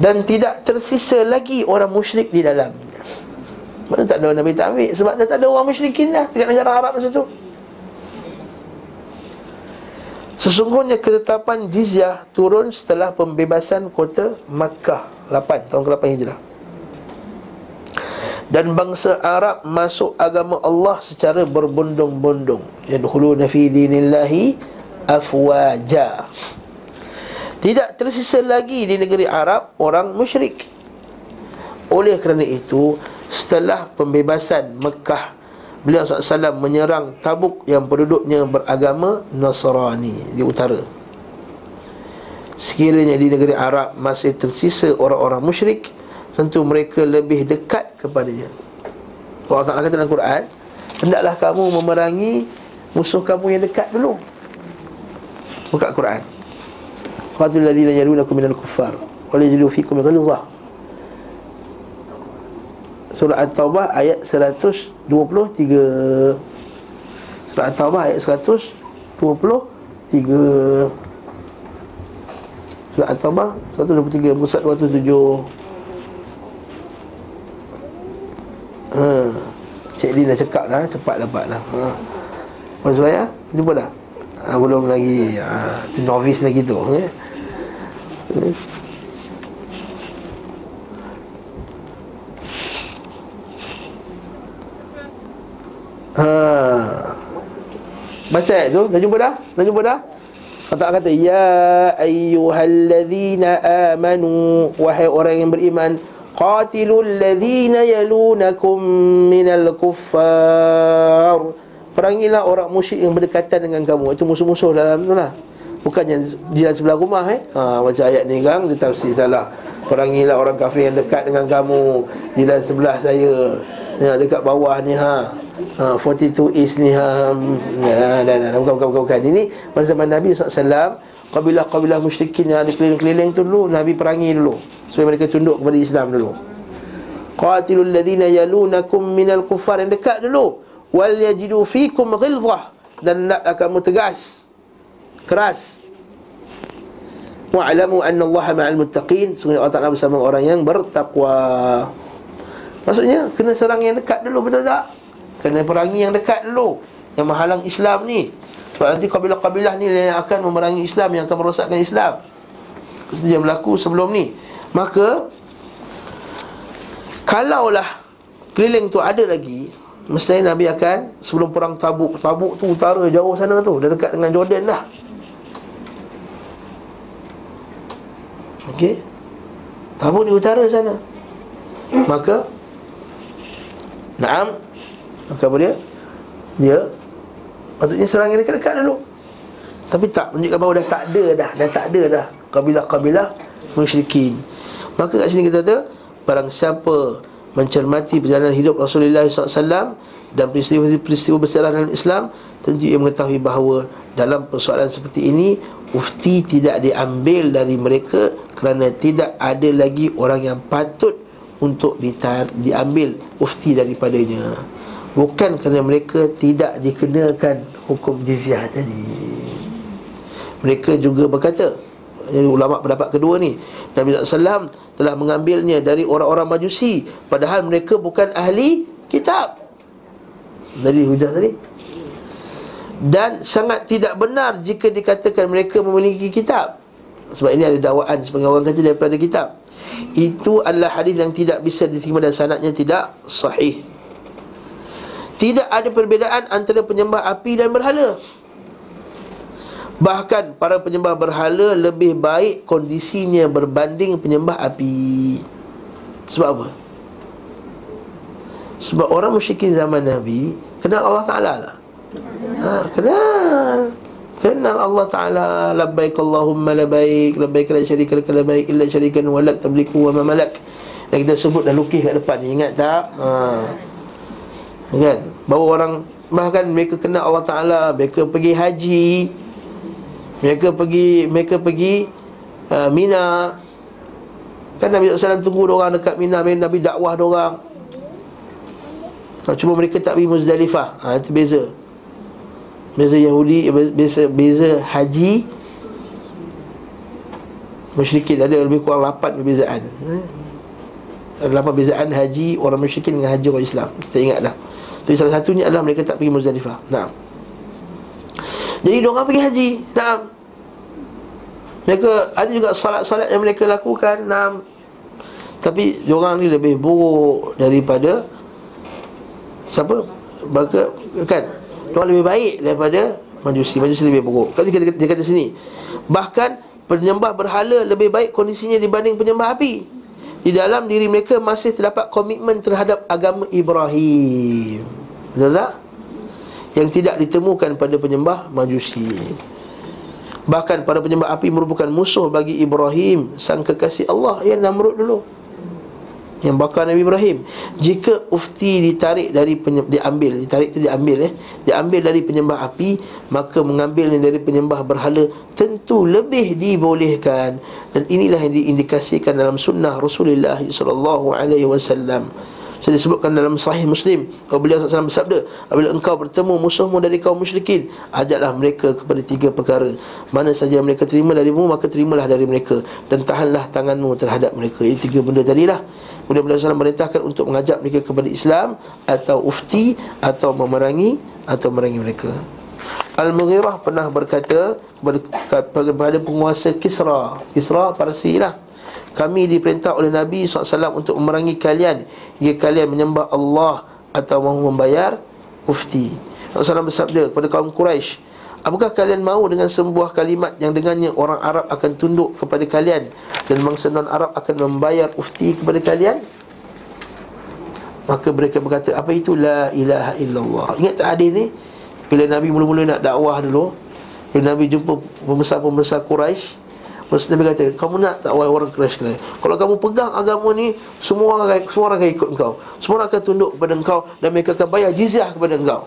A: Dan tidak tersisa lagi orang musyrik di dalam Mana tak ada Nabi tak ambil Sebab dah tak ada orang musyrikin lah Dekat negara Arab masa tu. Sesungguhnya ketetapan jizyah turun setelah pembebasan kota Makkah 8 tahun ke-8 Hijrah dan bangsa Arab masuk agama Allah secara berbondong-bondong yadkhuluna fi dinillahi afwaja tidak tersisa lagi di negeri Arab orang musyrik. Oleh kerana itu, setelah pembebasan Mekah, beliau SAW menyerang tabuk yang penduduknya beragama Nasrani di utara. Sekiranya di negeri Arab masih tersisa orang-orang musyrik, tentu mereka lebih dekat kepadanya. Allah Ta'ala kata dalam Quran, hendaklah kamu memerangi musuh kamu yang dekat dulu. Buka Quran. Qatil ladhina yalunakum minal kuffar Wala yajidu fikum ghalidhah Surah At-Taubah ayat 123 Surah At-Taubah ayat 123 Surah At-Taubah 123 Musa 207 Ha. Cik Din dah cekap dah Cepat dapat dah ha. Puan Suraya Jumpa dah ha, Belum lagi ha, Tu novice lagi tu ya. Ha. Baca ayat tu, dah jumpa dah? Dah jumpa dah? Kata kata ya ayyuhallazina amanu wahai orang yang beriman qatilul ladzina yalunakum minal kuffar. Perangilah orang musyrik yang berdekatan dengan kamu. Itu musuh-musuh dalam tu lah. Bukannya di sebelah rumah eh? Ha, Macam ayat ni kan Dia tafsir salah. Perangilah orang kafir yang dekat dengan kamu. Dalam sebelah saya. Ya, Dekat bawah ni ha. ha 42 East ni ha. Ya, dan, dan, bukan, bukan, bukan, bukan. Ini masa Nabi SAW Kabilah-kabilah musyrikin yang ada keliling-keliling tu dulu Nabi perangi dulu Supaya mereka tunduk kepada Islam dulu. Qatilul ladhina yalunakum minal kufar Yang dekat dulu. Wal yajidu fikum ghilzah. Dan nak kamu tegas. Keras. Wa'lamu anna Allah ma'al muttaqin. Sungguh Allah Taala bersama orang yang bertakwa. Maksudnya kena serang yang dekat dulu betul tak? Kena perangi yang dekat dulu. Yang menghalang Islam ni sebab nanti kabilah-kabilah ni yang akan memerangi Islam yang akan merosakkan Islam yang berlaku sebelum ni maka kalaulah keliling tu ada lagi Mestinya Nabi akan Sebelum perang tabuk Tabuk tu utara jauh sana tu Dah dekat dengan Jordan dah Okey. Tabuk di utara sana. Maka Naam Maka apa dia? Dia Patutnya serang yang dekat-dekat dulu Tapi tak menunjukkan bahawa dah tak ada dah Dah tak ada dah Kabilah-kabilah Musyrikin Maka kat sini kita kata Barang siapa Mencermati perjalanan hidup Rasulullah SAW Dan peristiwa-peristiwa besar dalam Islam Tentu ia mengetahui bahawa Dalam persoalan seperti ini Ufti tidak diambil dari mereka kerana tidak ada lagi orang yang patut untuk ditar, diambil ufti daripadanya. Bukan kerana mereka tidak dikenakan hukum jizyah tadi. Mereka juga berkata, ulama pendapat kedua ni, Nabi SAW telah mengambilnya dari orang-orang majusi padahal mereka bukan ahli kitab. Dari hujah tadi dan sangat tidak benar jika dikatakan mereka memiliki kitab Sebab ini ada dakwaan Sebagai orang kata daripada kitab Itu adalah hadis yang tidak bisa diterima Dan sanatnya tidak sahih Tidak ada perbezaan Antara penyembah api dan berhala Bahkan para penyembah berhala Lebih baik kondisinya Berbanding penyembah api Sebab apa? Sebab orang musyrikin zaman Nabi Kenal Allah Ta'ala tak? Ha, kenal Kenal Allah Ta'ala Labbaik Allahumma labbaik Labbaik la syarika laka labbaik Illa syarikan walak tabliku wa ma malak Dan kita sebut dah lukis kat depan Ingat tak? Ha. Kan? Bahawa orang Bahkan mereka kenal Allah Ta'ala Mereka pergi haji Mereka pergi Mereka pergi uh, Mina. Kan Nabi SAW tunggu orang dekat Mina Nabi dakwah orang. Cuma mereka tak pergi Muzdalifah. Ha, Itu beza. Beza Yahudi Beza, beza haji. Musyrikin ada lebih kurang 8 perbezaan. Ada 8 perbezaan haji Orang musyrikin dengan haji orang Islam. Kita ingat dah Jadi salah satunya adalah mereka tak pergi Muzdalifah Nah. Jadi diorang pergi haji Nah. Mereka ada juga salat-salat yang mereka lakukan Nah. Tapi diorang ni lebih buruk daripada Siapa? Maka kan Tuhan lebih baik daripada majusi Majusi lebih buruk Kata dia, dia kata sini Bahkan penyembah berhala lebih baik kondisinya dibanding penyembah api Di dalam diri mereka masih terdapat komitmen terhadap agama Ibrahim. Betul tak? Yang tidak ditemukan pada penyembah majusi. Bahkan para penyembah api merupakan musuh bagi Ibrahim Sang kekasih Allah Yang Namrud dulu yang bakar Nabi Ibrahim. Jika ufti ditarik dari penyembah, diambil ditarik tu diambil eh. Diambil dari penyembah api maka mengambilnya dari penyembah berhala tentu lebih dibolehkan. Dan inilah yang diindikasikan dalam sunnah Rasulullah sallallahu alaihi wasallam. Saya disebutkan dalam sahih Muslim Kalau beliau SAW bersabda Apabila engkau bertemu musuhmu dari kaum musyrikin Ajaklah mereka kepada tiga perkara. Mana saja mereka terima darimu Maka terimalah dari mereka. Dan tahanlah tanganmu terhadap mereka. Ini tiga benda tadilah Kemudian beliau SAW merintahkan untuk mengajak mereka kepada Islam Atau ufti Atau memerangi Atau merangi mereka. Al-Mughirah pernah berkata kepada, penguasa Kisra Kisra Parsi lah. Kami diperintah oleh Nabi SAW untuk memerangi kalian. Hingga kalian menyembah Allah Atau mahu membayar ufti. Rasulullah bersabda kepada kaum Quraisy Apakah kalian mahu dengan sebuah kalimat yang dengannya orang Arab akan tunduk kepada kalian Dan bangsa non-Arab akan membayar ufti kepada kalian? Maka mereka berkata, apa itu? La ilaha illallah. Ingat tak hadis ni? Bila Nabi mula-mula nak dakwah dulu Bila Nabi jumpa pembesar-pembesar Quraisy Lepas Nabi kata Kamu nak tak wahai orang Quraisy kata Kalau kamu pegang agama ni Semua orang semua orang akan ikut engkau. Semua orang akan tunduk kepada engkau Dan mereka akan bayar jizyah kepada engkau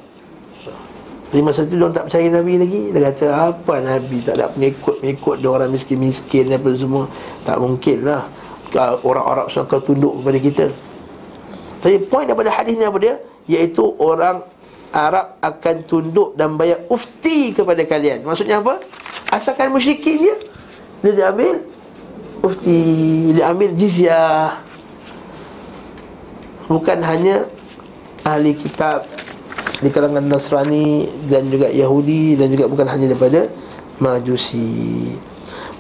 A: Jadi masa itu Dia tak percaya Nabi lagi. Dia kata apa Nabi? Tak ada pengikut-pengikut Dia orang miskin-miskin Apa semua. Tak mungkin lah. Orang Arab semua akan tunduk kepada kita. Tapi poin daripada hadis ni apa dia? Iaitu orang Arab akan tunduk dan bayar ufti kepada kalian. Maksudnya apa? Asalkan musyrikin dia dia diambil Ufti Dia ambil jizyah. Bukan hanya Ahli kitab Di kalangan Nasrani Dan juga Yahudi Dan juga bukan hanya daripada Majusi.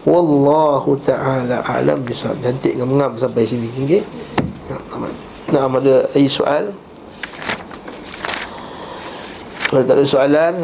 A: Wallahu ta'ala alam. Bisawab Cantik dengan mengam sampai sini Okay Nah, ada soal? Kalau tak ada soalan